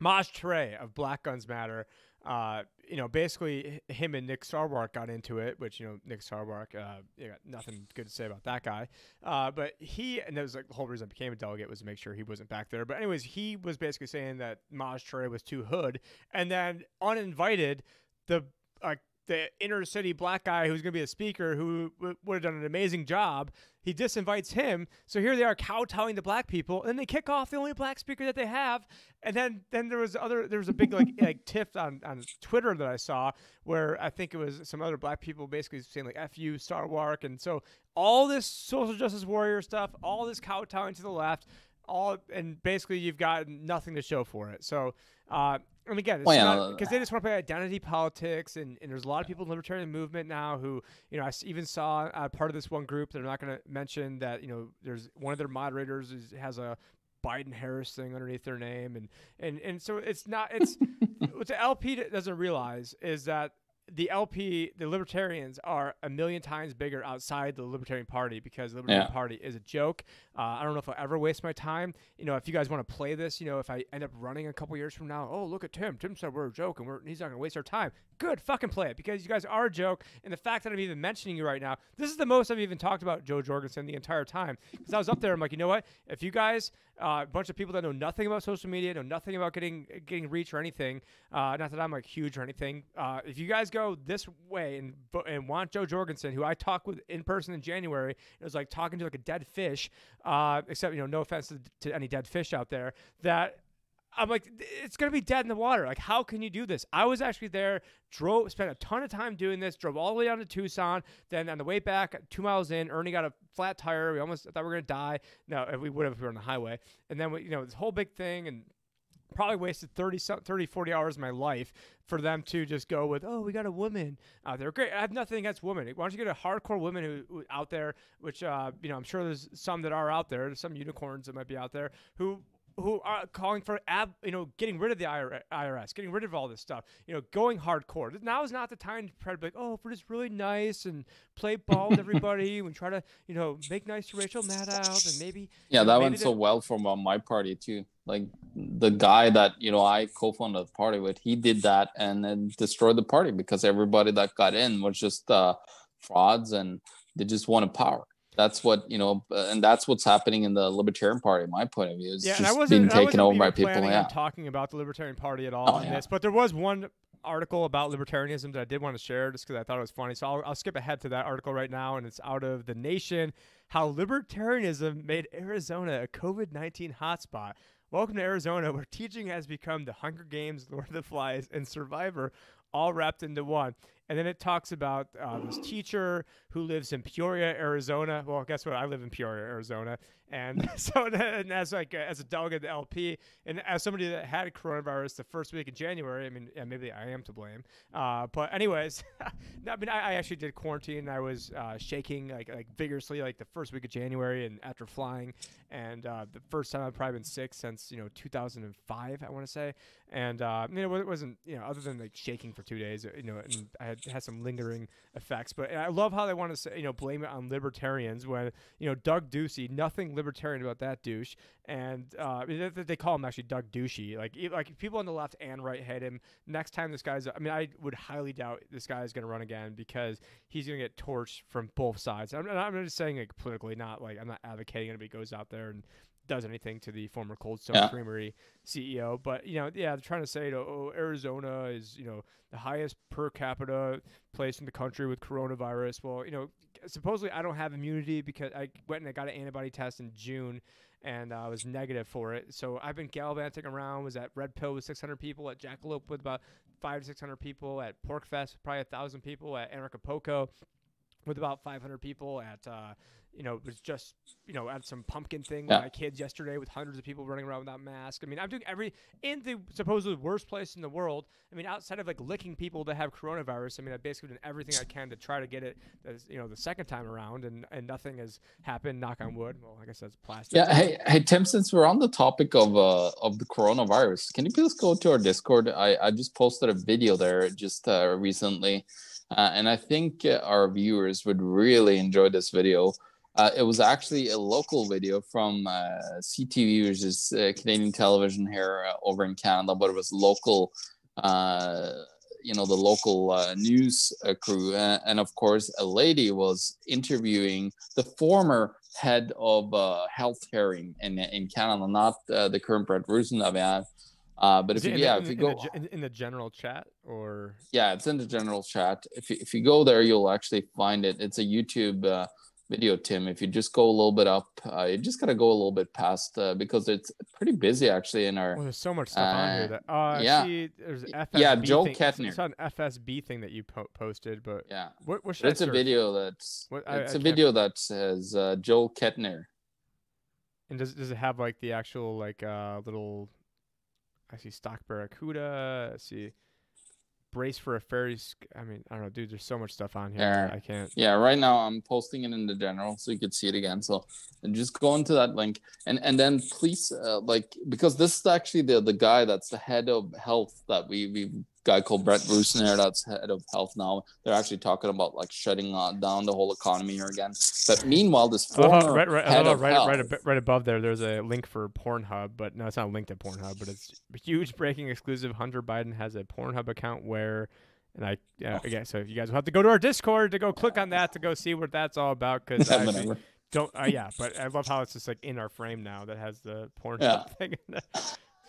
Maj Toure of Black Guns Matter. Uh, you know, basically him and Nick Sarwark got into it, which you know Nick Sarwark, uh, you got nothing good to say about that guy. Uh, but he and that was like the whole reason I became a delegate was to make sure he wasn't back there. But anyways, he was basically saying that Maj Toure was too hood, and then uninvited, the like the inner city black guy who's going to be a speaker who w- would have done an amazing job. He disinvites him. So here they are kowtowing to black people, and then they kick off the only black speaker that they have. And then then there was other there was a big like like tiff on, on Twitter that I saw where I think it was some other black people basically saying like "f you Sarwark," and so all this social justice warrior stuff, all this kowtowing to the left, all and basically you've got nothing to show for it. So. Uh, and again, Well, because they just want to play identity politics, and, and there's a lot of people in the libertarian movement now who, you know, I even saw uh, part of this one group. They're not going to mention that, you know, there's one of their moderators is, has a Biden Harris thing underneath their name, and and and so it's not. It's what the LP doesn't realize is that the LP, the Libertarians, are a million times bigger outside the Libertarian Party because the Libertarian Yeah. Party is a joke. Uh, I don't know if I'll ever waste my time. You know, if you guys want to play this, you know, if I end up running a couple years from now, oh look at Tim. Tim said we're a joke and we're, he's not going to waste our time. Good, fucking play it because you guys are a joke. And the fact that I'm even mentioning you right now, this is the most I've even talked about Jo Jorgensen the entire time. Because I was up there, I'm like, you know what? If you guys, uh, a bunch of people that know nothing about social media, know nothing about getting getting reach or anything, uh, not that I'm like huge or anything. Uh, if you guys go this way and and want Jo Jorgensen, who I talked with in person in January, it was like talking to like a dead fish. Uh, except you know, no offense to, to any dead fish out there. That I'm like, it's gonna be dead in the water. Like, how can you do this? I was actually there, drove, spent a ton of time doing this, drove all the way down to Tucson. Then on the way back, two miles in, Ernie got a flat tire. We almost thought we were gonna die. No, we would have if we were on the highway. And then we, you know, this whole big thing and probably wasted 30, 30 40 hours of my life for them to just go with oh we got a woman out there great i have nothing against women why don't you get a hardcore woman who, who out there which uh, you know i'm sure there's some that are out there there's some unicorns that might be out there who who are calling for ab, you know getting rid of the IRS, getting rid of all this stuff, you know, going hardcore. Now is not the time to try to be like, oh, if we're just really nice and play ball with everybody and try to, you know, make nice to Rachel Maddow and maybe Yeah, you know, that maybe went so well from uh, my party too. Like the guy that you know I co-founded the party with, he did that and then destroyed the party because everybody that got in was just uh, frauds and they just wanted power. That's what you know, uh, and that's what's happening in the Libertarian Party. My point of view is yeah, I just wasn't, being I taken wasn't over by people. Yeah, talking about the Libertarian Party at all Oh, in yeah. this, but there was one article about libertarianism that I did want to share just because I thought it was funny. So I'll, I'll skip ahead to that article right now, and it's out of the Nation: How Libertarianism Made Arizona a COVID nineteen hotspot. Welcome to Arizona, where teaching has become the Hunger Games, Lord of the Flies, and Survivor, all wrapped into one. And then it talks about uh, this teacher who lives in Peoria, Arizona. Well, guess what? I live in Peoria, Arizona, and so and as like a, as a delegate the LP, and as somebody that had coronavirus the first week in January, I mean, yeah, maybe I am to blame. Uh, but anyways, I mean, I, I actually did quarantine. I was uh, shaking like like vigorously like the first week of January, and after flying, and uh, the first time I've probably been sick since you know 2005, I want to say, and uh, you know it wasn't you know other than like shaking for two days, you know, and I had had some lingering effects. But I love how they want to say you know blame it on libertarians when you know Doug Ducey, nothing libertarian about that douche, and uh, they, call him actually Doug Douchey. Like like people on the left and right hate him. Next time this guy's, I mean, I would highly doubt this guy is going to run again because he's going to get torched from both sides. I'm, I'm just saying like politically, not like I'm not advocating anybody goes out there and does anything to the former Cold Stone Yeah. Creamery CEO. But you know, yeah, they're trying to say, oh, Arizona is you know the highest per capita place in the country with coronavirus. Well, you know, supposedly I don't have immunity because I went and I got an antibody test in June. And uh, I was negative for it, so I've been gallivanting around. Was at Red Pill with 600 people, at Jackalope with about five to six hundred people at PorcFest, probably a thousand people at Anarchapulco, with about 500 people at uh, you know, it was just you know at some pumpkin thing Yeah. with my kids yesterday with hundreds of people running around without masks. I mean, I'm doing every in the supposedly worst place in the world. I mean, outside of like licking people that have coronavirus, I mean, I've basically done everything I can to try to get it, as, you know, the second time around, and and nothing has happened. Knock on wood. Well, I guess that's plastic. Yeah, hey, hey, Tim. Since we're on the topic of uh of the coronavirus, can you please go to our Discord? I I just posted a video there just uh, recently, uh, and I think uh, our viewers would really enjoy this video. Uh, it was actually a local video from uh, CTV, which is uh, Canadian television here uh, over in Canada, but it was local. Uh, you know the local uh, news uh, crew, uh, and of course, a lady was interviewing the former head of uh, health caring in in Canada, not uh, the current Brent Roussin that we. Uh, but if you, in, yeah, the, if you go, in, the, in, in the general chat or yeah, it's in the general chat. If you, if you go there, you'll actually find it. It's a YouTube uh, video, Tim. If you just go a little bit up, uh, you just gotta go a little bit past uh, because it's pretty busy actually in our. well, there's so much stuff on here Uh, that uh yeah. see there's FSB Yeah, Joel thing. Kettner. I saw an FSB thing that you po- posted, but Yeah, what, what should it's a video that's What- I- it's I a video that says uh, Joel Kettner. And does does it have like the actual like uh little? I see stock barracuda. I see brace for a fairy. Sc- I mean, I don't know, dude. There's so much stuff on here. Yeah. I can't. Yeah, right now I'm posting it in the general so you could see it again. So just go into that link and and then please uh, like because this is actually the the guy that's the head of health that we we guy called Brett Rusner that's head of health now. They're actually talking about like shutting uh, down the whole economy here again. But meanwhile, this love how- right, right, head love of right, health, right, ab- right above there. There's a link for Pornhub, but no, it's not linked to Pornhub. But it's a huge breaking exclusive. Hunter Biden has a Pornhub account where, and I yeah, again. So if you guys will have to go to our Discord to go click on that to go see what that's all about because I don't. Uh, yeah, but I love how it's just like in our frame now that has the Pornhub Yeah. thing.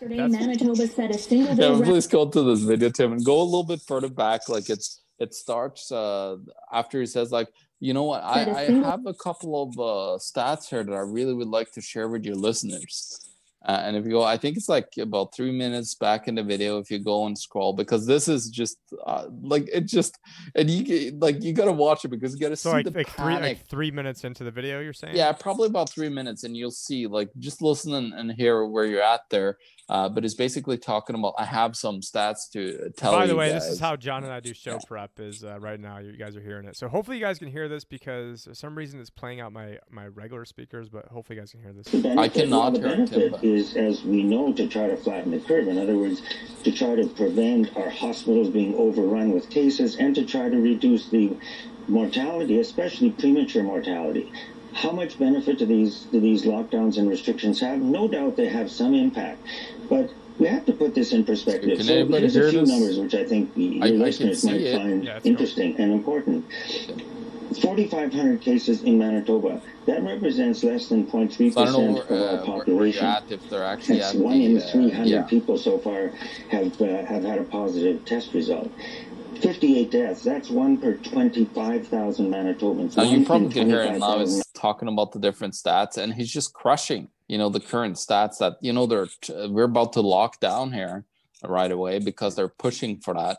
In it. Yesterday, That's- Manitoba set a single day Yeah, record please go to this video, Tim, and go a little bit further back. Like it's it starts uh after he says like, you know what, I, Said I have a couple of uh stats here that I really would like to share with your listeners. Uh, and if you go, I think it's like about three minutes back in the video. If you go and scroll, because this is just uh, like it just, and you like you gotta watch it because you gotta So see like the like three panic. like three minutes into the video, you're saying? Yeah, probably about three minutes, and you'll see, like, just listen and, and hear where you're at there. Uh, but it's basically talking about. I have some stats to tell you. By the way, guys. this is how John and I do show prep. Is uh, right now you guys are hearing it. So hopefully you guys can hear this because for some reason it's playing out my my regular speakers, but hopefully you guys can hear this. I cannot hear it, Tim, benefit but- is, as we know, to try to flatten the curve. In other words, to try to prevent our hospitals being overrun with cases and to try to reduce the mortality, especially premature mortality. How much benefit do these do these lockdowns and restrictions have? No doubt they have some impact, but we have to put this in perspective. Can so anybody here's hear a few this? numbers which I think your I- I listeners see might it. find Yeah, let's interesting and important. 4,500 cases in Manitoba. That represents less than 0.3% So I don't know of our uh, population. you're at if they're actually That's at one the, in uh, 300 yeah. people so far have uh, have had a positive test result. 58 deaths. That's one per 25,000 Manitobans. Now you probably can hear him now 25,000 is talking about the different stats, and he's just crushing. You know the current stats that you know they're we're about to lock down here right away because they're pushing for that,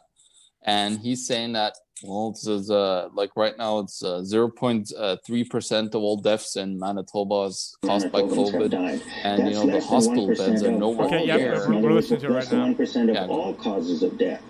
and he's saying that well, this is uh like right now it's uh, zero point three percent of all deaths in Manitoba is caused by COVID, died. and you know the hospital beds are nowhere Okay, yeah, near. deaths. we're- we're listening to it right now. one percent of Yeah, all causes of death.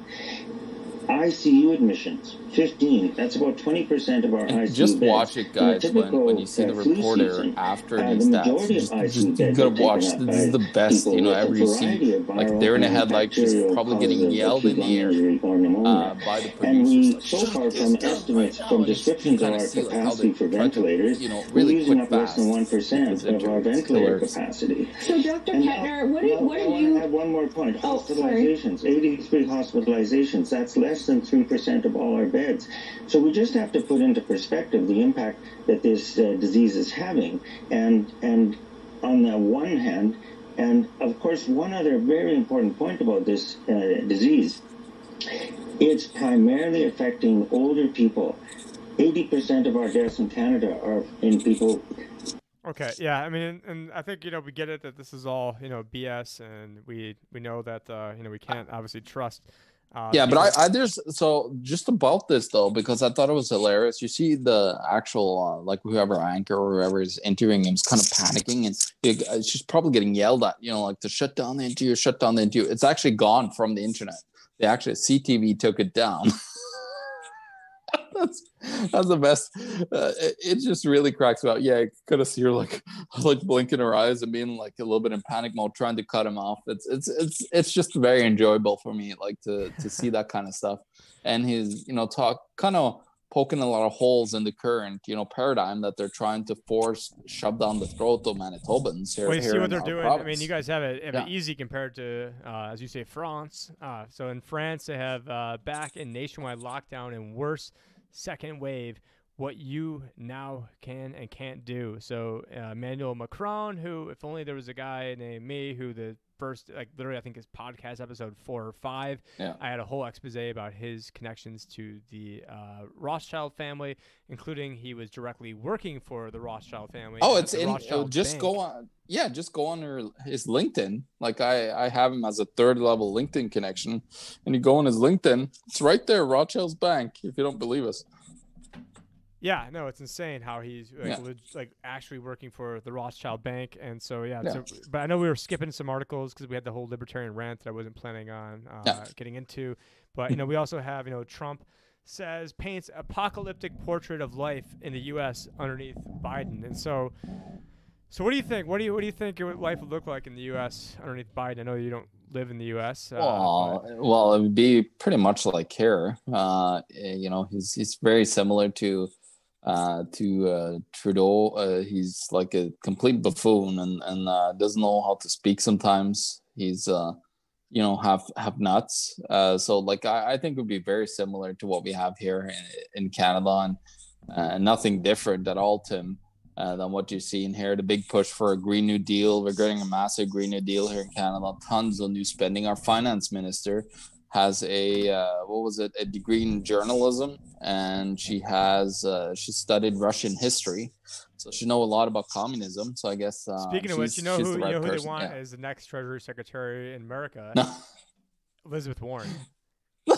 ICU admissions, 15. That's about 20% of our And ICU just beds. watch it, In a guys. When, when typical, you see uh, the flu reporter season, after uh, these the stats, majority just, just ICU you gotta watch. This is the best, you know. Ever you see, like they're in a and headlight, just probably getting yelled in acute the air injury or pneumonia. uh, by the And we, like, so far from down right estimates from descriptions of our see, like, how capacity they for try to, ventilators, you know, we're really using quick up less than 1% of our ventilator capacity. So, Dr. And Kettner, what, do, now, what I have want to you? add one more point. Oh, sorry. Hospitalizations, 83 hospitalizations. That's less than 3% of all our beds. So we just have to put into perspective the impact that this uh, disease is having. And, and on the one hand, and of course, one other very important point about this uh, disease, it's primarily affecting older people. 80% of our deaths in Canada are in people Okay, yeah, I mean, and, and I think you know we get it that this is all you know BS, and we we know that uh, you know we can't obviously trust Uh, yeah, but I, I there's so just about this though because I thought it was hilarious. You see the actual uh, like whoever anchor or whoever is interviewing him is kind of panicking and he- uh, she's probably getting yelled at. You know, like to shut down the interview, shut down the interview. It's actually gone from the internet. They actually CTV took it down. that's that's the best. Uh, it, it just really cracks me out. Yeah, I could see her like like blinking her eyes and being like a little bit in panic mode, trying to cut him off. It's it's it's it's just very enjoyable for me, like to to see that kind of stuff. And his you know talk kind of poking a lot of holes in the current you know paradigm that they're trying to force shove down the throat of Manitobans here. Well, you see what they're doing. I mean, you guys have it, have it Yeah. easy compared to, uh, as you say, France. Uh, so in France, they have uh, back in nationwide lockdown and worse second wave. What you now can and can't do. So uh, Emmanuel Macron, who, if only there was a guy named me, who the first, like literally, I think his podcast episode four or five, Yeah. I had a whole expose about his connections to the uh, Rothschild family, including he was directly working for the Rothschild family. Oh, it's in. uh, Rothschild just Bank. go on. Yeah, just go on her, his LinkedIn. Like I, I have him as a third level LinkedIn connection, and you go on his LinkedIn. It's right there, Rothschild's Bank. If you don't believe us. Yeah, no, it's insane how he's like, Yeah. leg- like actually working for the Rothschild Bank, and so yeah. Yeah. So, but I know we were skipping some articles because we had the whole libertarian rant that I wasn't planning on uh, Yeah. getting into. But you know, we also have you know Trump says paints apocalyptic portrait of life in the U.S. underneath Biden, and so. So what do you think? What do you what do you think life would look like in the U.S. underneath Biden? I know you don't live in the U.S. Uh, Well, well, it would be pretty much like here. Uh, eh, you know, he's he's very similar to uh, to uh, Trudeau. Uh, he's like a complete buffoon and and uh, doesn't know how to speak. Sometimes he's uh, you know have have nuts. Uh, so like I, I think it would be very similar to what we have here in, in Canada and uh, nothing different at all, Tim. Uh, than what you're seeing here. The big push for a Green New Deal. We're getting a massive Green New Deal here in Canada. Tons of new spending. Our finance minister has a uh, what was it? A degree in journalism, and she has uh, she studied Russian history, so she know a lot about communism. So I guess uh, Speaking of which, you know who the you know who they want Yeah. as the next Treasury Secretary in America? No. Elizabeth Warren.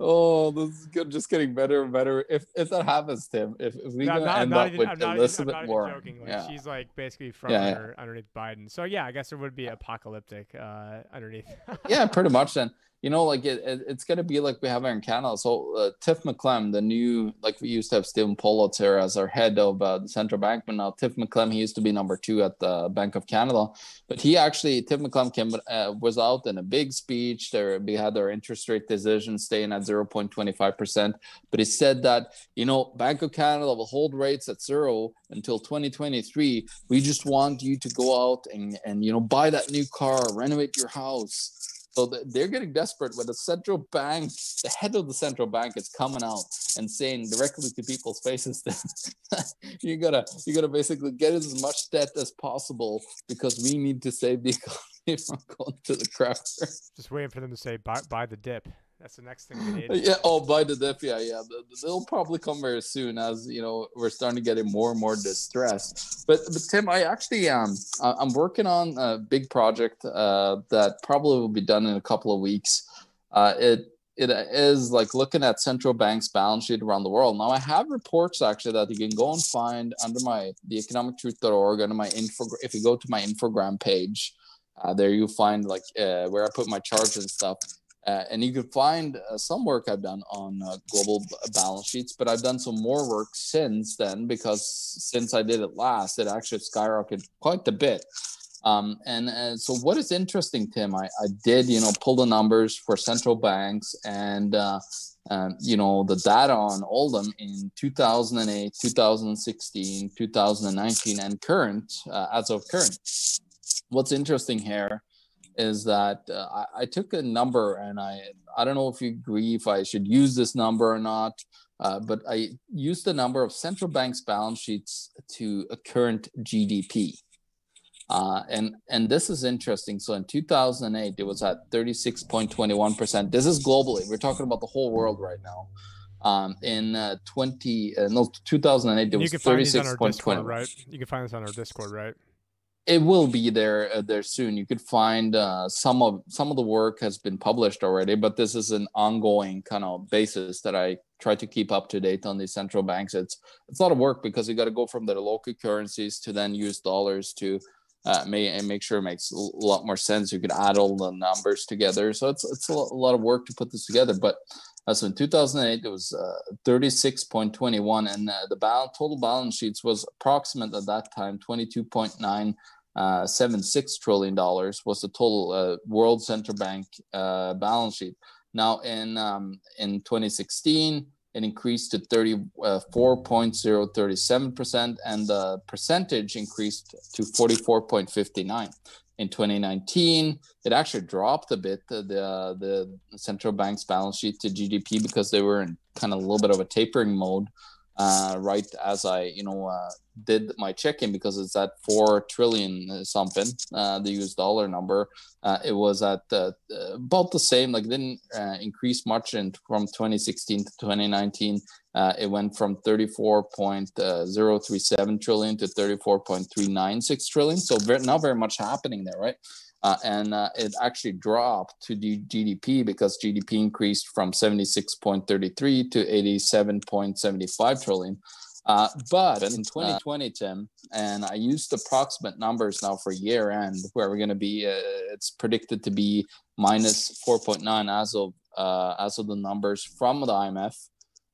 oh, this is good. Just getting better and better. If if that happens, Tim, if, if we No, not, end up even, with I'm not, even- Elizabeth Warren, joking. Like, yeah. She's like basically front Yeah, yeah. underneath Biden. So yeah, I guess it would be apocalyptic uh, underneath. yeah, pretty much. Then you know, like it, it it's gonna be like we have in Canada. So uh, Tiff Macklem, the new like we used to have Stephen Poloz here as our head of uh, the central bank, but now Tiff Macklem, he used to be number two at the Bank of Canada, but he actually Tiff Macklem came uh, was out in a big speech. There we had our interest rate decision staying at zero point twenty five percent, but he said that you know Bank of Canada will hold rates at zero until twenty twenty three. We just want you to go out and and you know buy that new car, renovate your house. So they're getting desperate when the central bank, the head of the central bank is coming out and saying directly to people's faces that you gotta you gotta basically get as much debt as possible because we need to save the economy from going to the cracker. Just waiting for them to say buy, buy the dip. That's the next thing we need. Yeah, oh, by the dip, yeah, yeah. th- th- They'll probably come very soon as you know we're starting to get in more and more distress. But, but Tim, I actually um I'm working on a big project uh that probably will be done in a couple of weeks. Uh, it it is like looking at central banks' balance sheet around the world. Now I have reports actually that you can go and find under my the economictruth.org under my info. If you go to my infogram page, uh, there you find like uh, where I put my charts and stuff. Uh, and you can find uh, some work I've done on uh, global b- balance sheets, but I've done some more work since then because since I did it last, it actually skyrocketed quite a bit. Um, and uh, so, what is interesting, Tim? I, I did, you know, pull the numbers for central banks and, uh, you know, the data on all them in 2008, 2016, 2019, and current, uh, as of current. What's interesting here is that uh, I, I took a number and I I don't know if you agree if I should use this number or not, uh, but I used the number of central banks' balance sheets to a current GDP. Uh, and and this is interesting. So in 2008, it was at 36.21 percent. This is globally. We're talking about the whole world right now. Um, in uh, 20 uh, no 2008, it you was can find these on our Discord, 36.21. right? You can find this on our Discord, right? It will be there uh, there soon. You could find uh, some of some of the work has been published already, but this is an ongoing kind of basis that I try to keep up to date on these central banks. It's it's a lot of work because you got to go from their local currencies to then use dollars to uh, may and make sure it makes a lot more sense. You could add all the numbers together, so it's it's a lot of work to put this together. But uh, so in 2008, it was uh, 36.21, and uh, the balance, total balance sheets was approximate at that time 22.9 uh, 76 trillion dollars was the total uh, world central bank uh, balance sheet. Now in um, in 2016, it increased to 34.037 percent, and the percentage increased to 44.59. In 2019, it actually dropped a bit the the central bank's balance sheet to GDP because they were in kind of a little bit of a tapering mode uh, right as I, you know, uh, did my check-in because it's at four trillion something, uh, the US dollar number. Uh, it was at uh, about the same, like didn't uh, increase much in from 2016 to 2019. it went from 34.037 trillion to 34.396 trillion. So very, not very much happening there, right? Uh, and uh, it actually dropped to the GDP because GDP increased from 76.33 to 87.75 trillion. Uh, but in 2020, uh, Tim, and I used approximate numbers now for year end, where we're going to be, uh, it's predicted to be minus 4.9 as of uh, as of the numbers from the IMF.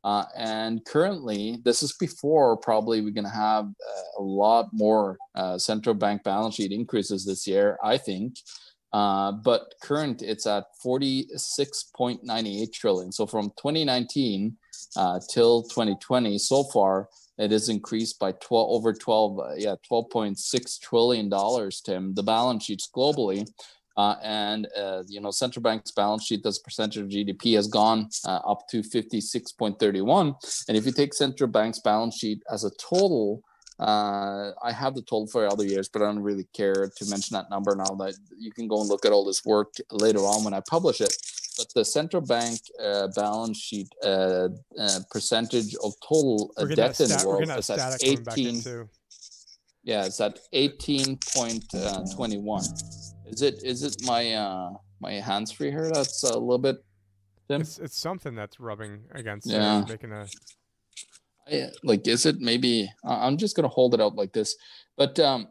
Uh, and currently, this is before probably we're going to have uh, a lot more uh, central bank balance sheet increases this year, I think. Uh, but current, it's at 46.98 trillion. So from 2019 uh, till 2020, so far, it has increased by 12 over 12, uh, yeah, 12.6 trillion dollars. Tim, the balance sheets globally uh, and uh, you know central bank's balance sheet as percentage of GDP has gone uh, up to 56.31. And if you take central bank's balance sheet as a total, uh, I have the total for other years, but I don't really care to mention that number now. That you can go and look at all this work later on when I publish it. But the central bank uh, balance sheet uh, percentage of total debt in the world is at 18. Yeah, it's at 18.21. Is it is it my uh my hands free here that's a little bit Tim? It's it's something that's rubbing against yeah. It, making a I, like is it maybe I'm just gonna hold it out like this. But um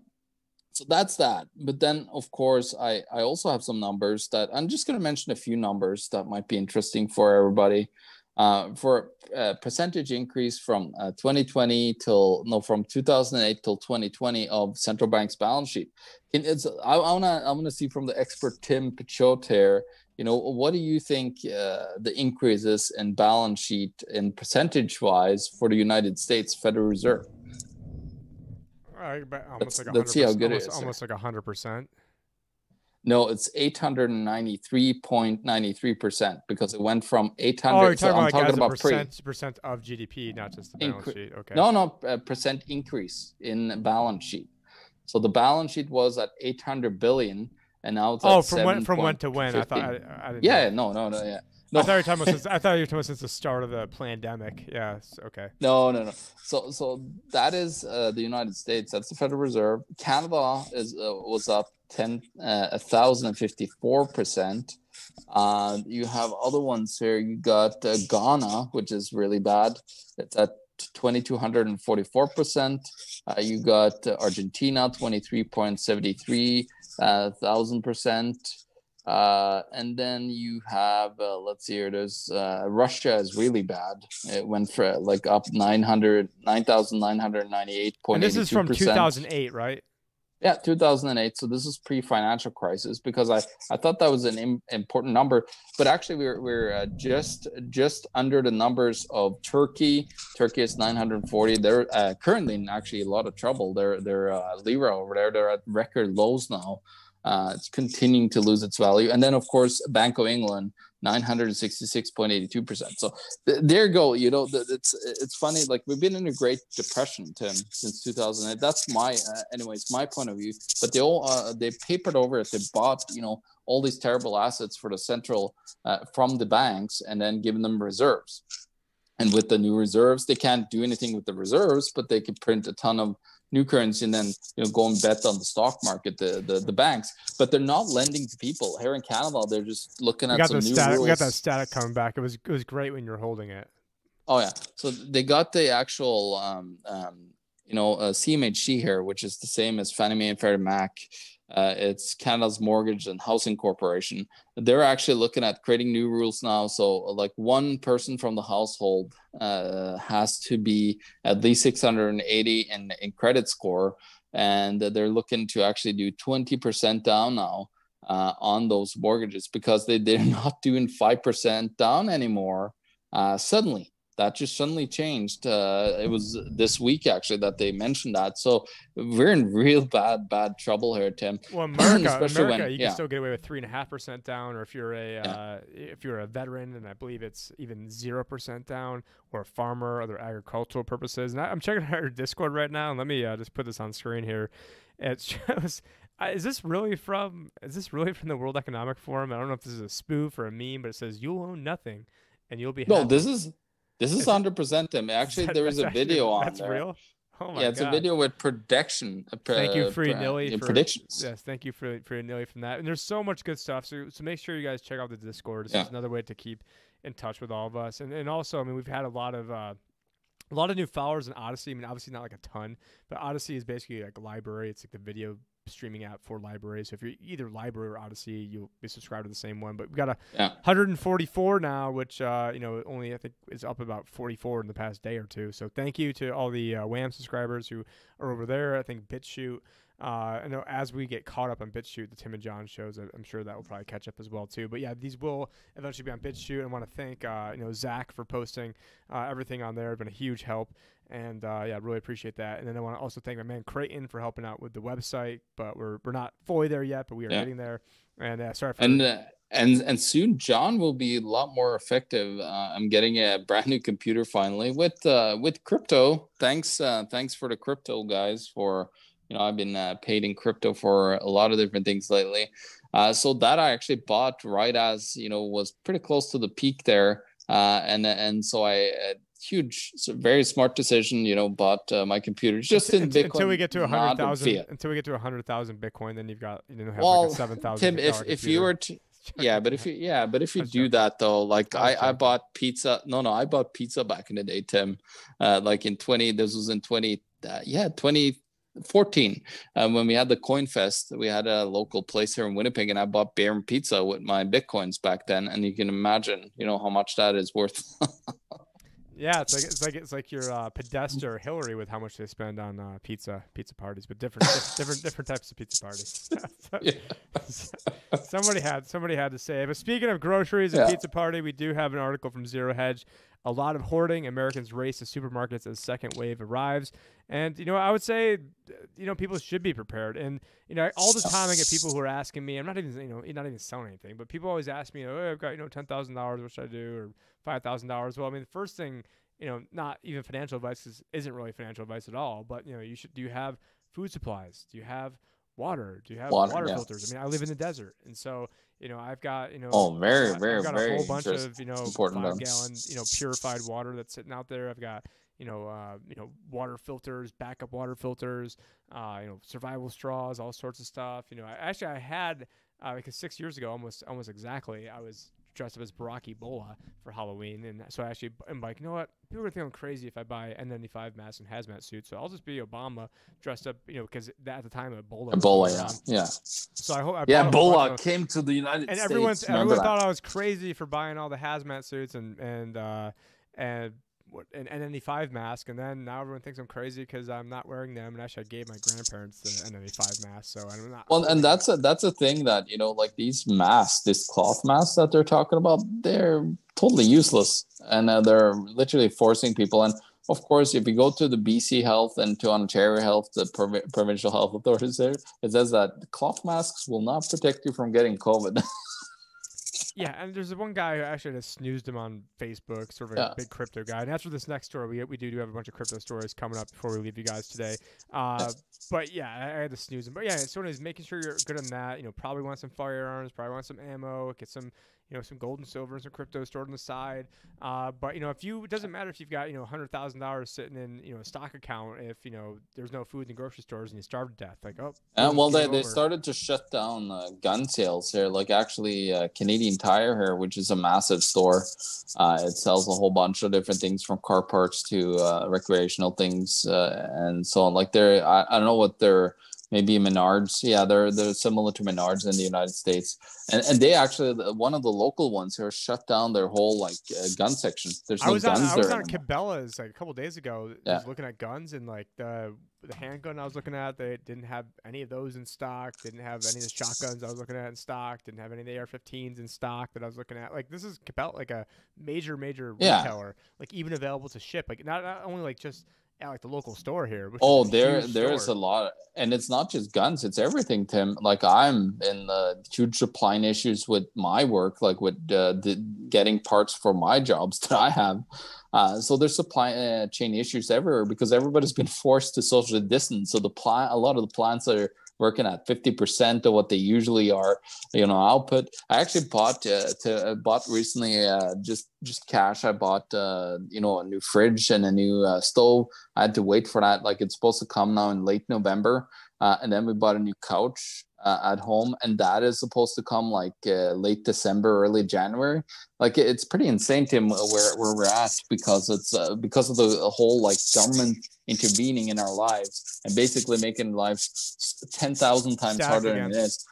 so that's that. But then of course I I also have some numbers that I'm just gonna mention a few numbers that might be interesting for everybody uh, for a percentage increase from uh, 2020 till no from 2008 till 2020 of central bank's balance sheet. it's I, I wanna I wanna see from the expert Tim Picciott here. You know, what do you think uh, the increases in balance sheet in percentage wise for the United States Federal Reserve? I bet almost let's, like let's see how good almost, it is. Almost like hundred percent. No, it's 893.93% because it went from 800. Oh, you're talking so about, I'm talking about percent, pre. percent of GDP, not just the balance Incre- sheet. Okay. No, no, uh, percent increase in balance sheet. So the balance sheet was at 800 billion, and now it's oh, from when from when to when? I thought I, I didn't. Yeah, know. no, no, no, yeah. No. I thought you were talking about since I thought you were talking about since the start of the pandemic. Yes. Okay. No, no, no. So, so that is uh, the United States. That's the Federal Reserve. Canada is uh, was up 10 uh, 1054 percent uh, you have other ones here you got uh, ghana which is really bad it's at 2244 percent uh, you got uh, argentina 23.73 uh, thousand percent uh, and then you have uh, let's see here there's uh, russia is really bad it went for like up 900 9998 and this is from 2008 right yeah, 2008. So this is pre-financial crisis because I, I thought that was an Im- important number, but actually we're we're uh, just just under the numbers of Turkey. Turkey is 940. They're uh, currently in actually a lot of trouble. They're they're uh, lira over there. They're at record lows now. Uh, it's continuing to lose its value, and then of course Bank of England 966.82%. So th- there you go. You know, th- it's it's funny. Like we've been in a great depression, Tim, since 2008. That's my, uh, anyways, my point of view. But they all uh, they papered over it. They bought, you know, all these terrible assets for the central uh, from the banks, and then given them reserves. And with the new reserves, they can't do anything with the reserves, but they can print a ton of new currency and then you know go and bet on the stock market, the the, the banks. But they're not lending to people here in Canada. They're just looking We at some new static. rules. We got that static coming back. It was it was great when you were holding it. Oh yeah. So they got the actual um, um, you know uh, CMHC here, which is the same as Fannie Mae and Freddie Mac. Uh, it's Canada's Mortgage and Housing Corporation. They're actually looking at creating new rules now. So like one person from the household uh, has to be at least 680 in, in credit score, and they're looking to actually do 20% down now uh, on those mortgages because they they're not doing five percent down anymore. Uh, suddenly, that just suddenly changed. Uh, it was this week actually that they mentioned that. So we're in real bad, bad trouble here, Tim. Well, America, Especially America, when- you yeah. can still get away with three and a half percent down, or if you're a uh, if you're a veteran, and I believe it's even zero percent down, or a farmer, other agricultural purposes. And I, I'm checking out your Discord right now, and let me uh, just put this on screen here. It shows. Uh, is this really from? Is this really from the World Economic Forum? I don't know if this is a spoof or a meme, but it says you'll own nothing, and you'll be No, happy." this is this is hundred percent Tim. Actually, That- there is a actually- video on That's there. real. Oh my yeah, it's God. a video with prediction. uh, Thank you, Free pre- Nilly, for predictions. Yes, thank you for for Nilly from that. And there's so much good stuff. So so make sure you guys check out the Discord. This Yeah. another way to keep in touch with all of us. And and also, I mean, we've had a lot of uh, a lot of new followers in Odysee. I mean, obviously not like a ton, but Odysee is basically like a library. It's like the video streaming app for libraries. So if you're either LBRY or Odysee, you'll be subscribed to the same one. But we've got a Yeah. 144 now, which uh, you know only I think is up about 44 in the past day or two. So thank you to all the uh, Wham subscribers who are over there. I think BitChute. Uh, I know as we get caught up on BitChute, the Tim and John shows, I'm sure that will probably catch up as well too. But yeah, these will eventually be on BitChute. I want to thank uh, you know Zach for posting uh, everything on there. It's been a huge help, and uh, yeah, really appreciate that. And then I want to also thank my man Creighton for helping out with the website. But we're we're not fully there yet, but we are Yeah. getting there. And uh, sorry for and uh, and and soon John will be a lot more effective. Uh, I'm getting a brand new computer finally with uh, with crypto. Thanks uh, thanks for the crypto guys for you know I've been uh, paid in crypto for a lot of different things lately. Uh, so that I actually bought right as you know was pretty close to the peak there, uh, and and so I. Huge, very smart decision. You know, bought uh, my computer just in until, Bitcoin. until we get to a hundred thousand. Until we get to a hundred thousand Bitcoin, then you've got you know have Well, like seven thousand. Tim, if if you were to yeah but if you yeah but if you do that though like I i bought pizza no no i bought pizza back in the day tim uh like in 20 this was in 20 uh, yeah 2014 uh, when we had the coin fest we had a local place here in winnipeg and i bought beer and pizza with my bitcoins back then and you can imagine you know how much that is worth yeah, it's like it's like it's like your uh, Podesta or Hillary with how much they spend on uh, pizza pizza parties, but different different different types of pizza parties. Somebody had somebody had to say. But speaking of groceries and Yeah. pizza party, we do have an article from Zero Hedge. A lot of hoarding. Americans race to supermarkets as second wave arrives. And you know, I would say, you know, people should be prepared. And you know, all the time I get people who are asking me. I'm not even, you know, not even selling anything, but people always ask me, "Oh, I've got you know ten thousand dollars. What should I do?" Or five thousand dollars. Well, I mean, the first thing, you know, not even financial advice is, isn't really financial advice at all. But you know, you should. Do you have food supplies? Do you have water? Do you have Water, water, yeah. filters? I mean, I live in the desert, and so you know, I've got you know, Oh, very, I've very, got very a whole bunch of you know five gallon you know purified water that's sitting out there. I've got you know uh, you know water filters, backup water filters, uh, you know survival straws, all sorts of stuff. You know, I, actually I had uh, because six years ago, almost almost exactly, I was dressed up as Barack Ebola for Halloween, and so I actually am like, you know what? People are gonna think I'm crazy if I buy N95 masks and hazmat suits, so I'll just be Obama dressed up, you know, because at the time Ebola. was ebola yeah around. yeah So I hope. I yeah bought a whole bunch ebola of- came to the united and states everyone everyone thought I was crazy for buying all the hazmat suits and and uh, and what an N95 mask, and then now everyone thinks I'm crazy because I'm not wearing them. And actually, I gave my grandparents the N95 mask, so I'm not. Well, and that's a that's a thing that you know, like these masks, this cloth masks that they're talking about, they're totally useless, and uh, they're literally forcing people. And of course, if you go to the BC Health and to Ontario Health, the provi- provincial health authorities there, it says that cloth masks will not protect you from getting COVID. Yeah, and there's one guy who actually just snoozed him on Facebook, sort of a Yeah. big crypto guy. And after this next story, we we do, do have a bunch of crypto stories coming up before we leave you guys today. Uh, but yeah, I, I had to snooze him. But yeah, so anyways, making sure you're good on that. You know, probably want some firearms, probably want some ammo, get some you know, some gold and silver and some crypto stored on the side. Uh, but you know, if you it doesn't matter if you've got you know hundred thousand dollars sitting in you know a stock account if you know there's no food in the grocery stores and you starve to death, like oh. And well, they, they started to shut down uh, gun sales here. Like actually, uh, Canadian Tire here, which is a massive store, uh, it sells a whole bunch of different things from car parts to uh, recreational things uh, and so on. Like they're, I, I don't know what they're maybe Menards. Yeah, they're they're similar to Menards in the United States, and and they actually one of the local ones here shut down their whole like uh, gun section. There's I no was on I was there. on. Cabela's like a couple days ago. I Yeah. was looking at guns and like the the handgun I was looking at, they didn't have any of those in stock. Didn't have any of the shotguns I was looking at in stock. Didn't have any of the AR-15s in stock that I was looking at. Like this is Cabela, like a major major Yeah. retailer, like even available to ship. Like not, not only like just at like the local store here. Oh, there there's a lot, and it's not just guns; it's everything, Tim. Like I'm in the huge supply issues with my work, like with uh, the getting parts for my jobs that I have. Uh, so there's supply uh, chain issues everywhere because everybody's been forced to social distance. So the plant, a lot of the plants are working at 50% of what they usually are you know output. I actually bought uh, to uh, bought recently uh, just just cash. I bought uh, you know a new fridge and a new uh, stove. I had to wait for that. Like it's supposed to come now in late november uh, and then we bought a new couch uh, at home and that is supposed to come like uh, late december early january like it's pretty insane tim where, where we're at because it's uh, because of the whole like government intervening in our lives and basically making lives 10,000 times Stack harder again. than it is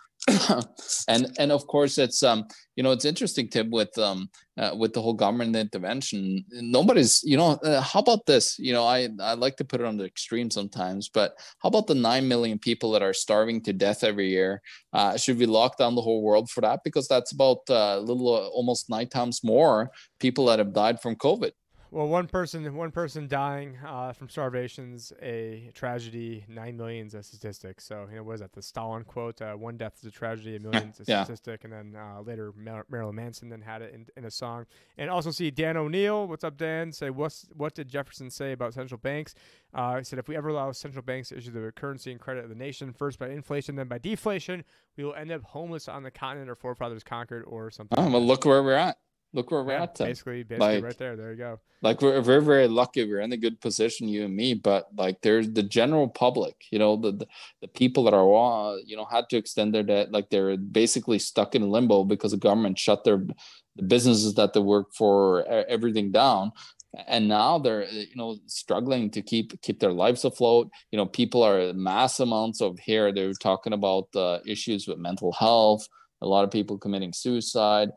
and and of course it's um you know it's interesting tim with um uh, with the whole government intervention. Nobody's you know uh, how about this? You know i i like to put it on the extreme sometimes but how about the 9 million people that are starving to death every year? Uh, should we lock down the whole world for that? Because that's about uh, a little uh, almost nine times more people that have died from covid Well, one person, one person dying uh, from starvation's a tragedy. Nine million's a statistic. So you know, what is that? The Stalin quote: uh, "One death is a tragedy, a million's a Yeah. statistic." And then uh, later, Mar- Marilyn Manson then had it in, in a song. And also see Dan O'Neill. What's up, Dan? Say what's what did Jefferson say about central banks? Uh, he said if we ever allow central banks to issue the currency and credit of the nation, first by inflation, then by deflation, we will end up homeless on the continent our forefathers conquered, or something. oh, like well that. look where we're at look where we're Yeah, at basically, basically Like- right there. There you go. like we're very very lucky. We're in a good position you and me but like there's the general public you know the the, the people that are uh, you know had to extend their debt like they're basically stuck in limbo because the government shut their the businesses that they work for everything down. And now they're uh, you know struggling to keep keep their lives afloat. You know people are mass amounts of here they're talking about uh, issues with mental health a lot of people committing suicide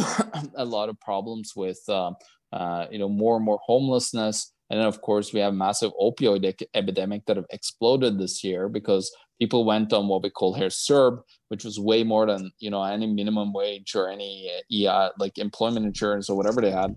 a lot of problems with um, uh, you know more and more homelessness and then of course we have massive opioid ec- epidemic that have exploded this year because people went on what we call here CERB, which was way more than you know any minimum wage or any uh, like employment insurance or whatever they had.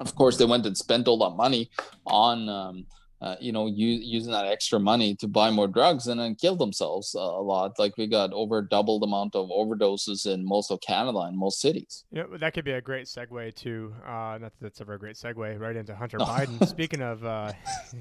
Of course, they went and spent all that money on um, uh, you know u- using that extra money to buy more drugs and then kill themselves uh, a lot. Like we got over double the amount of overdoses in most of Canada and most cities. You know, that could be a great segue to uh, not that that's ever a great segue right into Hunter. Biden. Speaking of uh,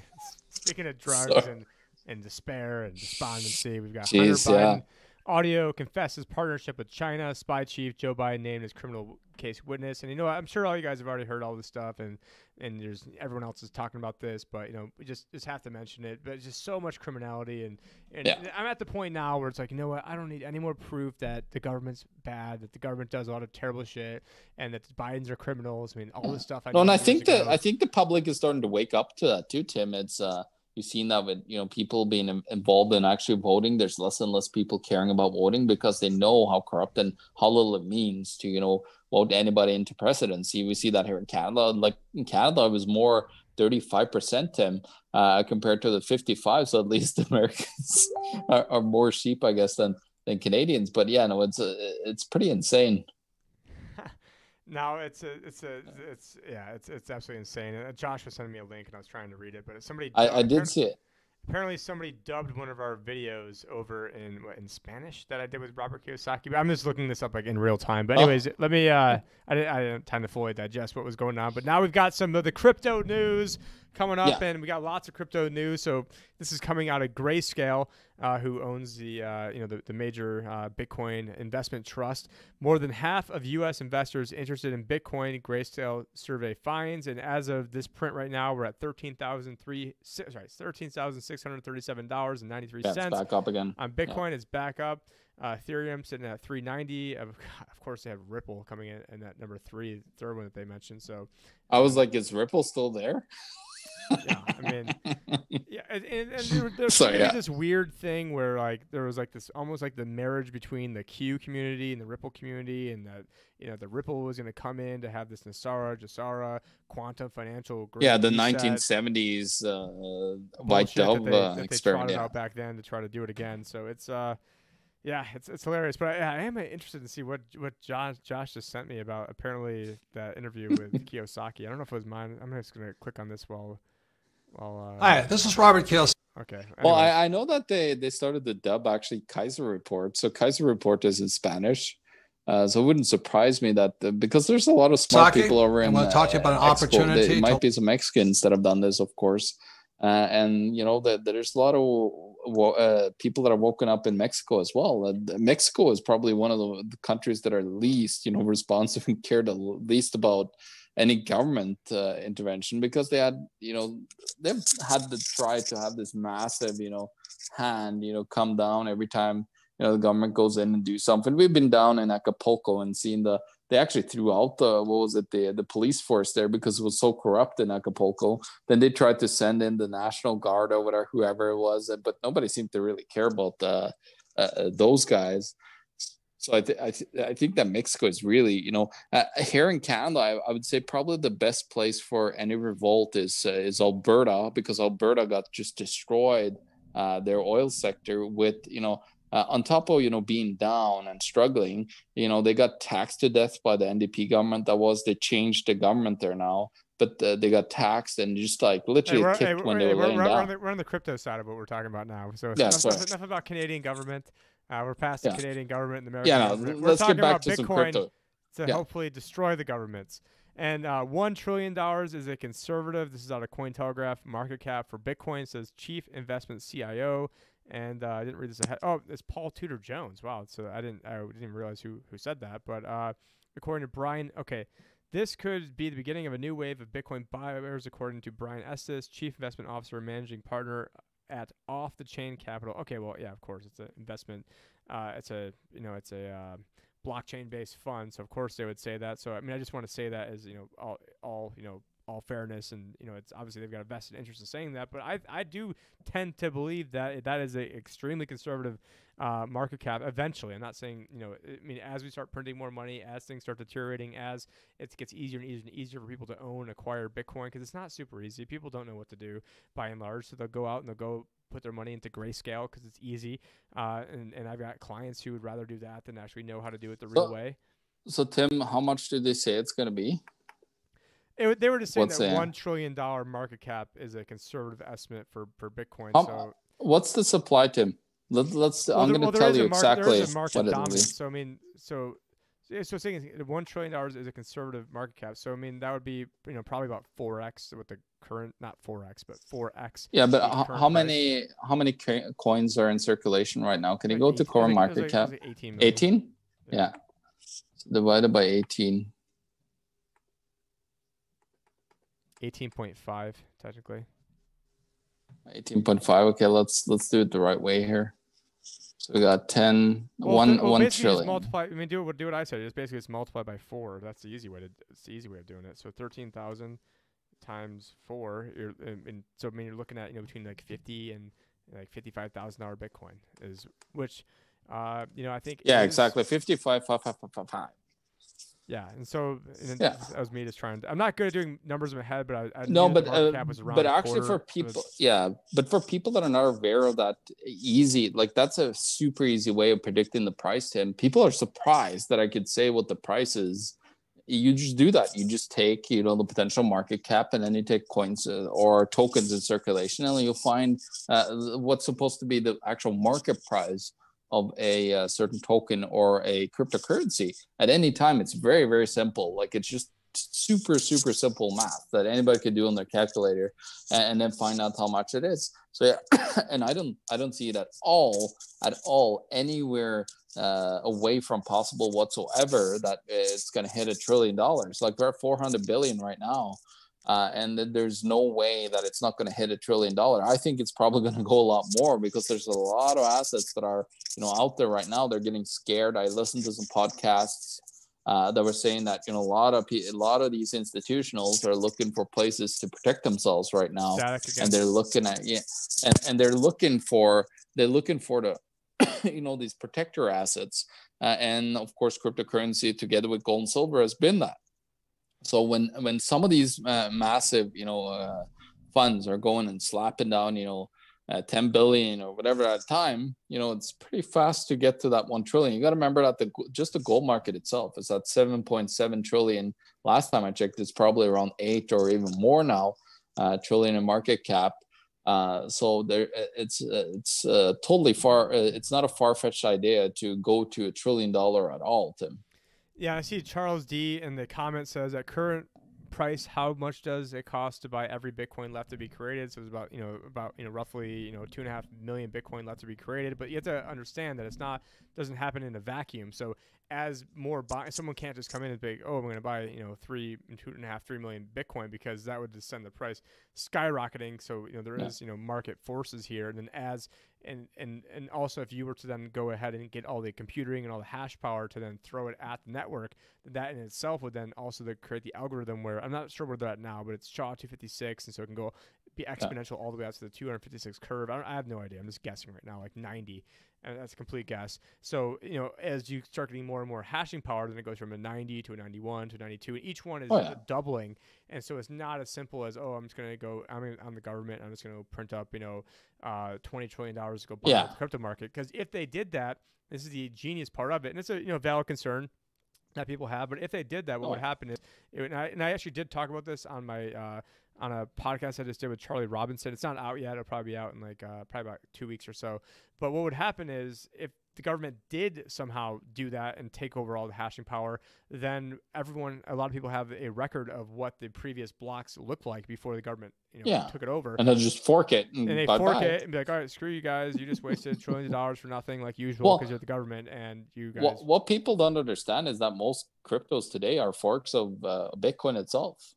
speaking of drugs Sorry. and, and despair and despondency, we've got Jeez, Hunter yeah. Audio confesses partnership with China. Spy chief Joe Biden named as criminal case witness. And you know what? I'm sure all you guys have already heard all this stuff, and and there's everyone else is talking about this, but you know, we just just have to mention it. But it's just so much criminality, and and Yeah. I'm at the point now where it's like, you know what? I don't need any more proof that the government's bad, that the government does a lot of terrible shit, and that the Bidens are criminals. I mean, all this stuff. I No, and I think that. I think the public is starting to wake up to that too, Tim. It's uh you've seen that with you know people being involved in actually voting. There's less and less people caring about voting because they know how corrupt and how little it means to you know vote anybody into presidency. We see that here in Canada. Like in Canada, it was more 35% Tim uh, compared to the 55. So at least Americans are, are more sheep, I guess, than than Canadians. But yeah, no, it's uh, it's pretty insane. No, it's a, it's a, it's yeah, it's it's absolutely insane. Uh, Josh was sending me a link, and I was trying to read it, but somebody. I, I did see it. Apparently, somebody dubbed one of our videos over in what, in Spanish that I did with Robert Kiyosaki. But I'm just looking this up like in real time. But Oh. anyways, let me. Uh, I didn't, I didn't have time to fully digest what was going on. But now we've got some of the crypto news coming up, Yeah. and we got lots of crypto news. So this is coming out of Grayscale. uh, who owns the uh, you know the, the major uh, Bitcoin investment trust. More than half of U.S. investors interested in Bitcoin, Grayscale survey finds, and as of this print right now, we're at thirteen thousand three sorry thirteen thousand six hundred thirty seven dollars and ninety three Yeah, cents. back up again. On Bitcoin, it's back up. Uh, Ethereum sitting at 390. Of, of course, they have Ripple coming in, and that number three, third one that they mentioned. So, I was like, is Ripple still there? yeah, I mean, yeah, and, and, there, there's So, yeah. this weird thing where like there was like this almost like the marriage between the Q community and the Ripple community, and that you know the Ripple was going to come in to have this NESARA, GESARA, quantum financial. Yeah, the 1970s uh, white bullshit that dove they, uh, that experiment. trotted Yeah. out back then to try to do it again. So it's uh, yeah, it's it's hilarious. But I, I am interested to see what what Josh Josh just sent me about apparently that interview with Kiyosaki. I don't know if it was mine. I'm just gonna click on this while while. Uh, Hi, this is Robert Kiyosaki. Okay. Well. I, I know that they they started the dub actually Keiser Report. So Keiser Report is in Spanish. Uh, so it wouldn't surprise me that the, because there's a lot of smart Saki, people over I in. wanna talk to you about an uh, Expo. There opportunity might be some Mexicans that have done this, of course, uh, and you know that there's a lot of wo- uh, people that are woken up in Mexico as well. Uh, Mexico is probably one of the, the countries that are least, you know, responsive and care the least about any government uh, intervention because they had, you know, they've had to try to have this massive, you know, hand, you know, come down every time you know the government goes in and do something. We've been down in Acapulco and seen the they actually threw out the what was it the the police force there because it was so corrupt in Acapulco. Then they tried to send in the National Guard or whatever whoever it was, but nobody seemed to really care about uh, uh, those guys. So I, th- I, th- I think that Mexico is really, you know, uh, here in Canada, I, I would say probably the best place for any revolt is uh, is Alberta because Alberta got just destroyed uh, their oil sector with, you know, uh, on top of you know being down and struggling, you know, they got taxed to death by the NDP government. That was they changed the government there now, but uh, they got taxed and just like Hey, literally we're, kicked hey, when we're, they were we're, laying we're, down. on the, we're on the crypto side of what we're talking about now. So Yeah, enough, enough about Canadian government. Uh, we're past Yeah. the Canadian government and the American yeah, government. We're let's talking get back about to some Bitcoin crypto. to Yeah. hopefully destroy the governments. And uh, one trillion dollars is a conservative. This is out of Cointelegraph. Market cap for Bitcoin says chief investment CIO. And uh, I didn't read this ahead. Oh, it's Paul Tudor Jones. Wow. So I didn't. I didn't even realize who who said that. But uh, according to Brian, okay, this could be the beginning of a new wave of Bitcoin buyers, according to Brian Estes, chief investment officer and managing partner at Off the Chain Capital. Okay, well, yeah, of course, it's an investment. Uh, it's a you know, it's a uh, blockchain based fund, so of course they would say that. So I mean, I just want to say that as you know, all all you know, all fairness, and you know, it's obviously they've got a vested interest in saying that. But I I do tend to believe that that is a extremely conservative uh, market cap. Eventually, I'm not saying you know, I mean, as we start printing more money, as things start deteriorating, as it gets easier and easier and easier for people to own, acquire Bitcoin, because it's not super easy. People don't know what to do by and large, so they'll go out and they'll go put their money into grayscale because it's easy. Uh, and, and I've got clients who would rather do that than actually know how to do it the real way. So Tim, how much do they say it's going to be? It, they were just saying What's that one trillion dollar market cap is a conservative estimate for for Bitcoin. So What's the supply, Tim? Let, let's. Well, I'm going to there tell you a mar- exactly There is a market dominance. So I mean, so so saying one trillion dollars is a conservative market cap. So I mean, that would be you know probably about four x with the current not four x but four x. Yeah, but how, price. many how many co- coins are in circulation right now? Can you go to CoinMarketCap? Eighteen. million. 18? Yeah. Divided by 18. Eighteen point five technically. 18.5. Okay, let's let's do it the right way here. So we got 10 Well, one well, basically trillion. multiply. I mean, do what do what I said. Just basically, it's multiply by four. That's the easy way to. It's the easy way of doing it. So thirteen thousand times four. You're, and, so I mean, you're looking at you know between like fifty and like fifty five thousand dollar Bitcoin is which, uh, you know, I think. yeah, exactly. 55 five, five, five, five, five. Yeah, and so and Yeah. that was me just trying. To, I'm not good at doing numbers in my head, but I, I No, but uh, was but actually quarter for people, its- yeah, but for people that are not aware of that easy, like that's a super easy way of predicting the price. Tim, people are surprised that I could say what the price is. You just do that. You just take, you know, the potential market cap, and then you take coins uh, or tokens in circulation, and you'll find uh, what's supposed to be the actual market price of a uh, certain token or a cryptocurrency at any time. It's very, very simple. Like it's just super super simple math that anybody could do on their calculator and, and then find out how much it is so yeah and i don't i don't see it at all at all anywhere uh, away from possible whatsoever that it's going to hit a trillion dollars like we're at 400 billion right now uh, and there's no way that it's not going to hit a trillion dollar. I think it's probably going to go a lot more because there's a lot of assets that are you know out there right now. They're getting scared. I listened to some podcasts uh, that were saying that you know a lot of a lot of these institutionals are looking for places to protect themselves right now, and they're looking at yeah, and, and they're looking for they're looking for the you know these protector assets, uh, and of course cryptocurrency together with gold and silver has been that. So when when some of these uh, massive you know uh, funds are going and slapping down you know uh, 10 billion or whatever at a time, you know, it's pretty fast to get to that 1 trillion. You got to remember that the just the gold market itself is at 7.7 trillion. Last time I checked, it's probably around 8 or even more now, uh, trillion in market cap. Uh, so there, it's it's uh, totally far. Uh, it's not a far fetched idea to go to a trillion dollar at all, Tim. Yeah, I see Charles D in the comment says at current price, how much does it cost to buy every Bitcoin left to be created? So it's about you know about you know roughly you know two and a half million Bitcoin left to be created. But you have to understand that it's not doesn't happen in a vacuum. So as more buy, someone can't just come in and be, oh, I'm going to buy you know three two and a half three million Bitcoin because that would just send the price skyrocketing. So you know there yeah. is you know market forces here, and then as and and and also if you were to then go ahead and get all the computing and all the hash power to then throw it at the network that in itself would then also create the algorithm where i'm not sure where they're at now but it's sha 256 and so it can go be exponential all the way out to the 256 curve I, I have no idea i'm just guessing right now like 90 and that's a complete guess. So you know, as you start getting more and more hashing power, then it goes from a 90 to a 91 to a 92, and each one is oh, yeah. doubling. And so it's not as simple as oh, I'm just going to go. I mean, I'm the government. I'm just going to print up you know, uh, 20 trillion dollars to go buy yeah. the crypto market. Because if they did that, this is the genius part of it, and it's a you know valid concern that people have. But if they did that, what oh. would happen is, it, and, I, and I actually did talk about this on my uh, on a podcast I just did with Charlie Robinson. It's not out yet. It'll probably be out in like uh, probably about two weeks or so. But what would happen is if the government did somehow do that and take over all the hashing power, then everyone, a lot of people have a record of what the previous blocks looked like before the government, you know, yeah. took it over. And then just fork it. And, and they fork bye. it and be like, all right, screw you guys. You just wasted trillions of dollars for nothing like usual because well, you're the government and you guys. Well, what people don't understand is that most cryptos today are forks of uh, Bitcoin itself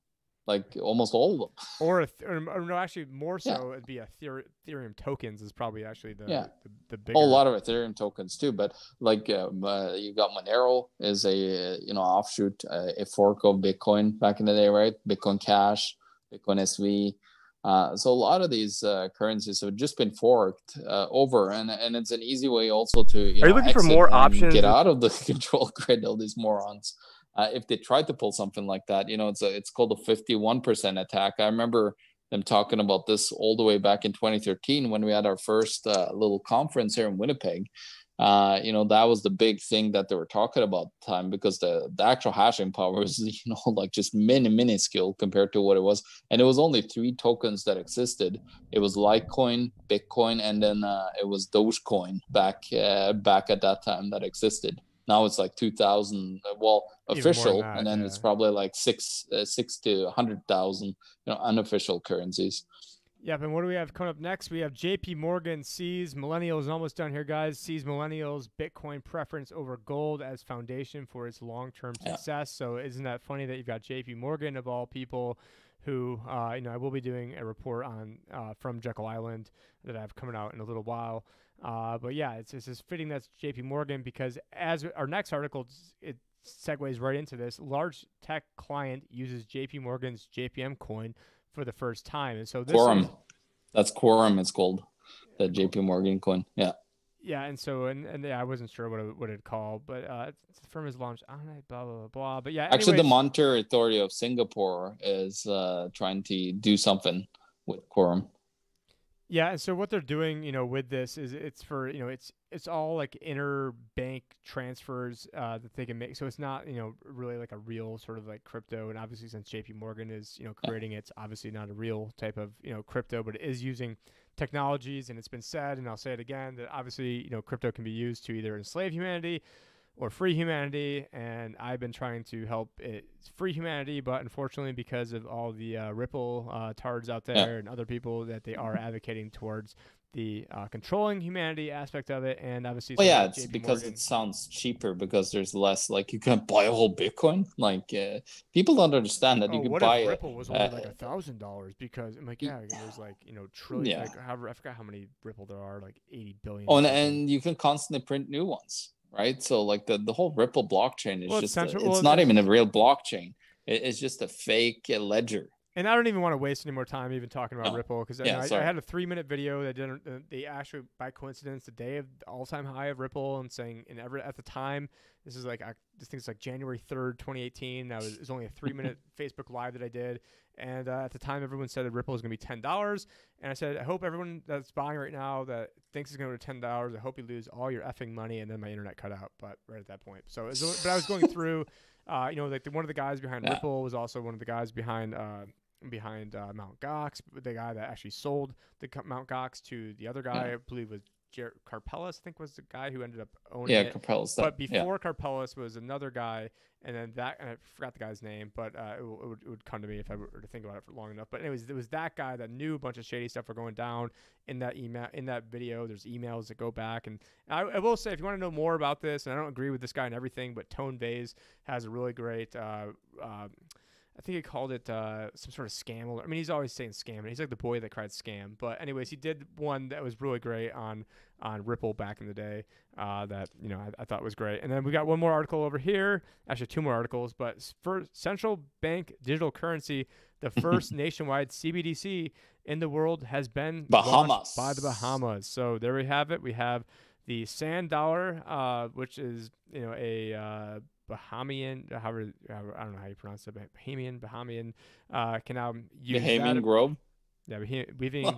like almost all of them. Or, a th- or no, actually more so yeah. it'd be a Ethereum tokens is probably actually the yeah the, the bigger. Oh, a lot of Ethereum tokens too, but like um, uh, you got Monero is a you know offshoot uh, a fork of Bitcoin back in the day, right? Bitcoin Cash, Bitcoin SV. Uh, so a lot of these uh, currencies have just been forked uh, over, and and it's an easy way also to you are know, you looking for more options? Get out of the control grid, all these morons uh, if they tried to pull something like that. You know, it's a, it's called a 51% attack. I remember them talking about this all the way back in 2013 when we had our first uh, little conference here in Winnipeg. Uh, you know, that was the big thing that they were talking about at the time because the, the actual hashing power was, you know, like just mini minuscule compared to what it was. And it was only three tokens that existed. It was Litecoin, Bitcoin, and then uh, it was Dogecoin back uh, back at that time that existed now it's like 2000 uh, well official that, and then yeah. it's probably like six uh, six to 100000 you know unofficial currencies Yep, and what do we have coming up next? We have JP Morgan sees millennials almost done here, guys. Sees millennials Bitcoin preference over gold as foundation for its long-term success. Yeah. So isn't that funny that you've got JP Morgan of all people, who uh, you know I will be doing a report on uh, from Jekyll Island that I have coming out in a little while. Uh, but yeah, it's, it's just fitting that's J.P. Morgan because as our next article it segues right into this. Large tech client uses J.P. Morgan's JPM coin for the first time, and so this Quorum. Is, that's Quorum. It's called the J.P. Morgan coin. Yeah. Yeah, and so and, and yeah, I wasn't sure what it, what it called, but uh, the firm has launched on it, blah blah blah blah. But yeah, actually, anyways, the Monetary Authority of Singapore is uh, trying to do something with Quorum. Yeah, and so what they're doing, you know, with this is it's for you know it's it's all like interbank transfers uh, that they can make. So it's not you know really like a real sort of like crypto. And obviously, since J.P. Morgan is you know creating it, it's obviously not a real type of you know crypto, but it is using technologies. And it's been said, and I'll say it again, that obviously you know crypto can be used to either enslave humanity or free humanity. And I've been trying to help it free humanity, but unfortunately, because of all the uh, Ripple uh, tards out there Yeah. and other people that they are advocating towards the uh, controlling humanity aspect of it, and obviously, Well, yeah, it's JP because Morgan- it sounds cheaper because there's less. Like you can buy a whole Bitcoin. Like uh, people don't understand that Oh, you can what buy if. Ripple was only uh, like a thousand dollars? Because I'm like, yeah, there's like you know trillion. Yeah. Like, however, I forgot how many Ripple there are, like eighty billion. Oh, and, and you can constantly print new ones, right? So like the, the whole Ripple blockchain is Well, just a, it's, well, not even a real blockchain. It, it's just a fake uh, ledger. And I don't even want to waste any more time even talking about No. Ripple because Yeah, I, I had a three minute video that didn't. Uh, they actually, by coincidence, the day of the all time high of Ripple, and saying in every at the time, this is like I this thing's like January third, twenty eighteen. That was it was only a three minute Facebook live that I did, and uh, at the time, everyone said that Ripple is going to be ten dollars, and I said I hope everyone that's buying right now that thinks it's going to go to ten dollars, I hope you lose all your effing money, and then my internet cut out. But right at that point, so was, but I was going through. Uh, you know, like the, one of the guys behind Yeah. Ripple was also one of the guys behind uh, behind uh, Mount Gox, the guy that actually sold the Mount Gox to the other guy, I believe was Jer- Karpeles, I think was the guy who ended up owning Yeah, it. That. But yeah. before Karpeles was another guy, and then that and I forgot the guy's name, but uh, it, w- it, would, it would come to me if I were to think about it for long enough. But anyways, it was that guy that knew a bunch of shady stuff were going down in that email in that video. There's emails that go back, and I, I will say if you want to know more about this, and I don't agree with this guy and everything, but Tone Vays has a really great. Uh, uh, I think he called it uh, some sort of scam. I mean, he's always saying scam, and he's like the boy that cried scam. But anyways, he did one that was really great on on Ripple back in the day. Uh, that you know I, I thought was great. And then we got one more article over here. Actually, two more articles. But for central bank digital currency, the first nationwide CBDC in the world has been launched by the Bahamas. Bahamas. So there we have it. We have the sand dollar, uh, which is you know a uh, Bahamian, however, I don't know how you pronounce it, but Bahamian, Bahamian, uh, can now use Bahamian that. Grove. Yeah, weaving,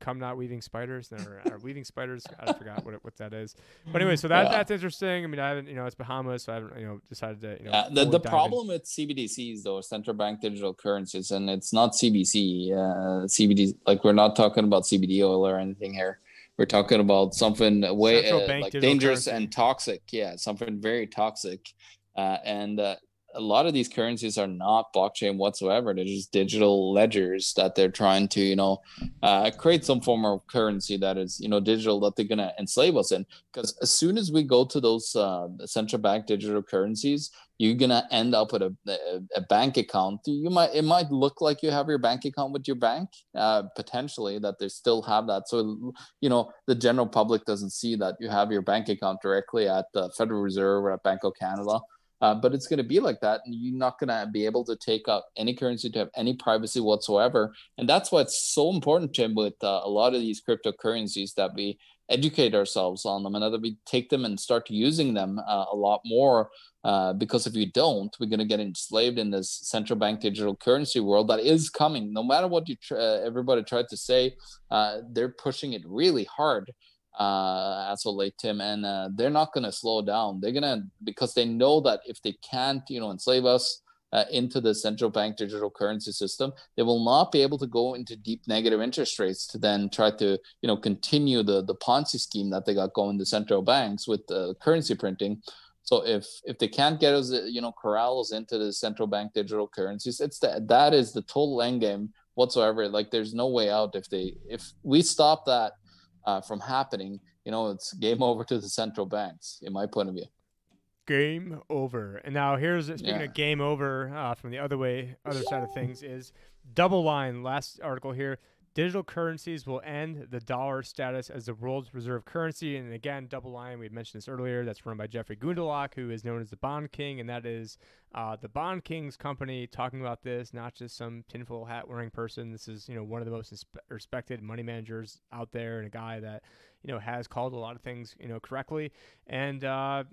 come not weaving spiders, or, or weaving spiders. I forgot what it, what that is. But anyway, so that Yeah. that's interesting. I mean, I haven't, you know, it's Bahamas, so I haven't, you know, decided to, you know, Yeah, the, the dive in. problem with CBDCs though, central bank digital currencies, and it's not CBC, uh, CBD. Like we're not talking about CBD oil or anything here. We're talking about something way uh, like dangerous currency. and toxic. Yeah, something very toxic. Uh, and uh, a lot of these currencies are not blockchain whatsoever. They're just digital ledgers that they're trying to, you know, uh, create some form of currency that is, you know, digital that they're gonna enslave us in. Because as soon as we go to those uh, central bank digital currencies, you're gonna end up with a, a, a bank account. You might it might look like you have your bank account with your bank, uh, potentially that they still have that. So you know the general public doesn't see that you have your bank account directly at the Federal Reserve or at Bank of Canada. Uh, but it's going to be like that, and you're not going to be able to take out any currency to have any privacy whatsoever. And that's why it's so important, Tim, with uh, a lot of these cryptocurrencies that we educate ourselves on them and that we take them and start using them uh, a lot more uh, because if you don't, we're going to get enslaved in this central bank digital currency world that is coming. No matter what you tr- uh, everybody tried to say, they're pushing it really hard. Uh, as of late, Tim, and uh, they're not going to slow down. They're going to because they know that if they can't, you know, enslave us uh, into the central bank digital currency system, they will not be able to go into deep negative interest rates to then try to, you know, continue the the Ponzi scheme that they got going. The central banks with uh, currency printing. So if if they can't get us, you know, corral us into the central bank digital currencies, it's that that is the total end game whatsoever. Like there's no way out if they if we stop that uh, from happening, you know, it's game over to the central banks, in my point of view. Game over. And now here's speaking Yeah. of game over uh, from the other way, other side of things is DoubleLine. Last article here. Digital currencies will end the dollar status as the world's reserve currency. And again, DoubleLine, we mentioned this earlier. That's run by Jeffrey Gundlach, who is known as the Bond King. And that is uh, the Bond King's company talking about this, not just some tinfoil hat wearing person. This is, you know, one of the most inspe- respected money managers out there and a guy that, you know, has called a lot of things, you know, correctly. And, uh,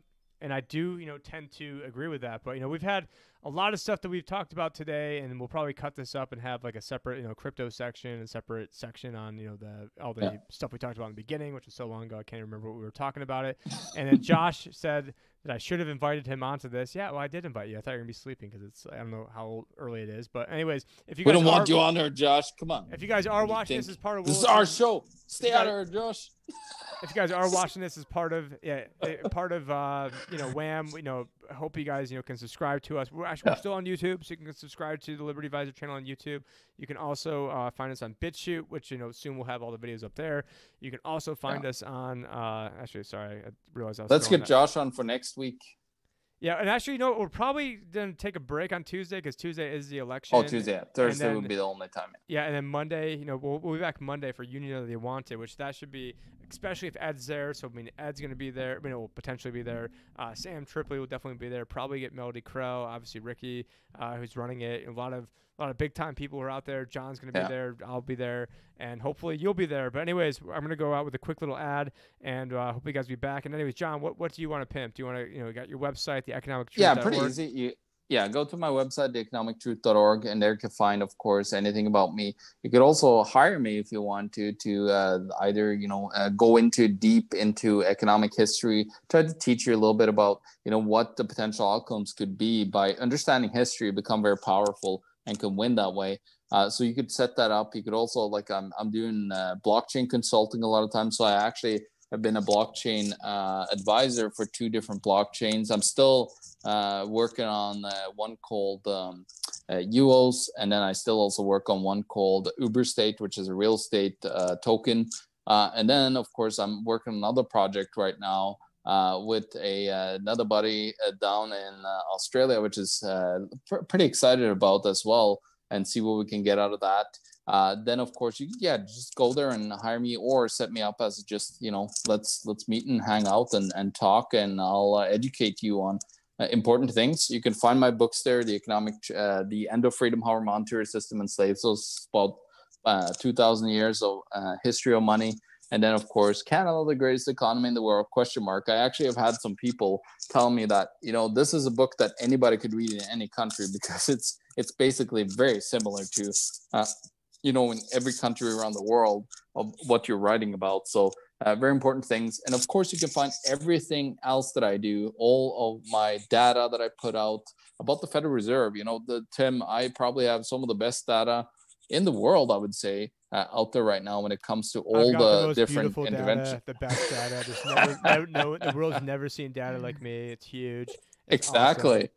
and I do, you know, tend to agree with that. But you know, we've had a lot of stuff that we've talked about today, and we'll probably cut this up and have like a separate, you know, crypto section, and separate section on, you know, the all the Yeah. stuff we talked about in the beginning, which was so long ago I can't remember what we were talking about it. And then Josh said that I should have invited him onto this. Yeah, well, I did invite you. I thought you were gonna be sleeping because it's I don't know how early it is, but anyways, if you We guys don't are, want you on there, Josh. Come on. if you guys are watching this as part of This is our show. Stay out of here, Josh. If you guys are watching this as part of yeah, eh, part of uh, you know Wham, you know, hope you guys you know can subscribe to us. We're actually we're still on YouTube, so you can subscribe to the Liberty Advisor channel on YouTube. You can also uh, find us on BitChute, which you know soon we'll have all the videos up there. You can also find Yeah. us on. Uh, actually, sorry, I realized I was. Let's get that- Josh on for next week. Yeah, and actually, you know, we're probably gonna take a break on Tuesday because Tuesday is the election. Oh, Tuesday. Yeah. Thursday then- would be the only time. Yeah, and then Monday, you know, we'll, we'll be back Monday for Union of the Wanted, which that should be, especially if Ed's there. So I mean, Ed's gonna be there. I mean, it will potentially be there. Uh, Sam Tripoli will definitely be there. Probably get Melody Crow, obviously Ricky, uh, who's running it. A lot of a lot of big time people are out there. John's gonna be Yeah. there. I'll be there, and hopefully you'll be there. But anyways, I'm gonna go out with a quick little ad, and uh, hope you guys will be back. And anyways, John, what what do you want to pimp? Do you want to, you know, you got your website, the economic Yeah, pretty easy. You, yeah, go to my website, theeconomictruth.org, and there you can find, of course, anything about me. You could also hire me if you want to to uh, either you know uh, go into deep into economic history, try to teach you a little bit about you know what the potential outcomes could be by understanding history, become very powerful and can win that way. Uh, so you could set that up. You could also like I'm I'm doing uh, blockchain consulting a lot of times, so I actually have been a blockchain uh, advisor for two different blockchains. I'm still uh, working on uh, one called um, uh, UOS, and then I still also work on one called Uberstate, which is a real estate uh, token. Uh, and then, of course, I'm working on another project right now with a another buddy down in Australia, which is pr- pretty excited about as well, and see what we can get out of that. Uh, then, of course, you yeah just go there and hire me, or set me up as just you know let's let's meet and hang out and and talk, and I'll uh, educate you on uh, important things. You can find my books there, the economic, uh, the end of freedom, how our monetary system enslaves us, about uh, 2,000 years of uh, history of money. And then, of course, Canada, the greatest economy in the world, question mark. I actually have had some people tell me that, you know, this is a book that anybody could read in any country because it's, it's basically very similar to, uh, you know, in every country around the world of what you're writing about. So uh, very important things. And of course, you can find everything else that I do, all of my data that I put out about the Federal Reserve. You know, the Tim, I probably have some of the best data in the world, I would say, uh, out there right now when it comes to all I've the, different interventions. The best data. There's never, no, no, the world's never seen data like me. It's huge. It's awesome.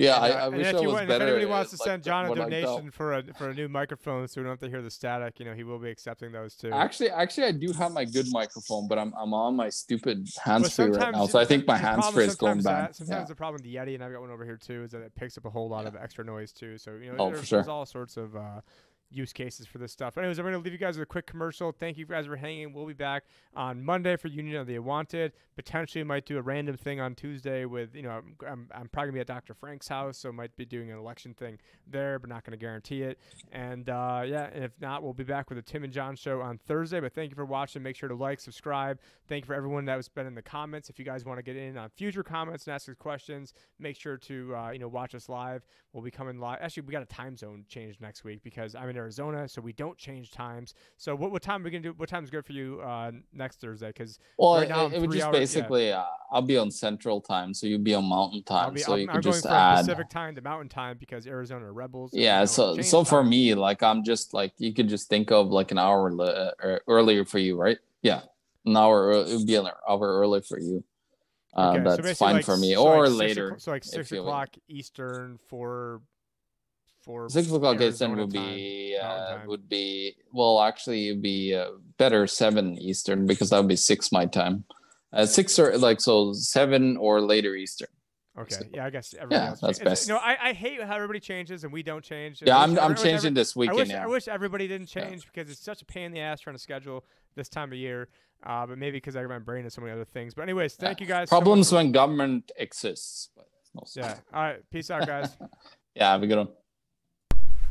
Yeah, And, I, uh, I and wish if I you was better. If anybody wants to like, send John a donation for a for a new microphone, so we don't have to hear the static, you know, he will be accepting those too. Actually, actually, I do have my good microphone, but I'm I'm on my stupid hands free right now. So I think my hands free is going sometimes bad. Sometimes Yeah. the problem with the Yeti, and I've got one over here too, is that it picks up a whole lot of extra noise too. So you know, Oh, there's, sure. there's all sorts of uh, use cases for this stuff. Anyways, I'm going to leave you guys with a quick commercial. Thank you guys for hanging. We'll be back on Monday for Union of the Wanted. Potentially might do a random thing on Tuesday with, you know, I'm, I'm, I'm probably going to be at Dr. Frank's house, so might be doing an election thing there, but not going to guarantee it. And uh, yeah, and if not, we'll be back with the Tim and John show on Thursday. But thank you for watching. Make sure to like, subscribe. Thank you for everyone that has been in the comments. If you guys want to get in on future comments and ask us questions, make sure to uh, you know watch us live. We'll be coming live. Actually, we got a time zone change next week because I'm in Arizona, so we don't change times. So what what time are we gonna do? What time is good for you uh, next Thursday? Because Well, right it, now I'm it would just hours- yeah. basically, uh, I'll be on Central Time, so you'd be on Mountain I'll Time, be so I'm, you I'm could just add. Pacific time to Mountain time because Arizona are rebels. Yeah, so so for me, like I'm just like you could just think of like an hour le- uh, er- earlier for you, right? Yeah, an hour. It would be an hour early for you. Uh, Okay, that's basically fine like for me, so or like later. so like six o'clock Eastern for for Six o'clock Eastern would be uh, would be well, actually, it'd be uh, better seven Eastern because that would be six my time. Uh, six or like so seven or later Eastern. Okay, So- yeah, I guess everybody Yeah, else that's best. You know, I, I hate how everybody changes and we don't change. Yeah, I I'm I I'm wish every- changing this I weekend. wish, yeah. I wish everybody didn't Yeah. change because it's such a pain in the ass trying to schedule this time of year. Uh, but maybe because I got my brain and so many other things. But anyways, Yeah. thank you guys. Problems for- when government exists. But no, Yeah. All right. Peace out, guys. yeah, have a good one.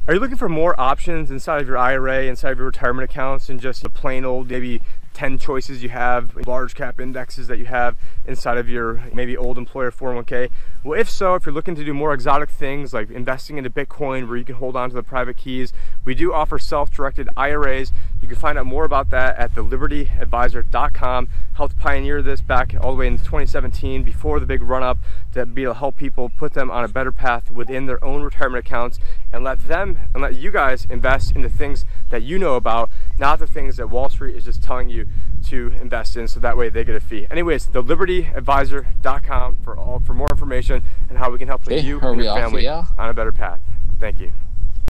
Are you looking for more options inside of your IRA, inside of your retirement accounts, and just the plain old maybe 10 choices you have, large cap indexes that you have inside of your maybe old employer 401k? Well, if so, if you're looking to do more exotic things like investing into Bitcoin where you can hold on to the private keys, We do offer self-directed IRAs. You can find out more about that at thelibertyadvisor.com. Helped pioneer this back all the way in 2017 before the big run-up to be able to help people put them on a better path within their own retirement accounts and let them and let you guys invest in the things that you know about, not the things that Wall Street is just telling you to invest in so that way they get a fee. Anyways, thelibertyadvisor.com for all for more information and how we can help Okay, you and your family Yeah. on a better path. Thank you.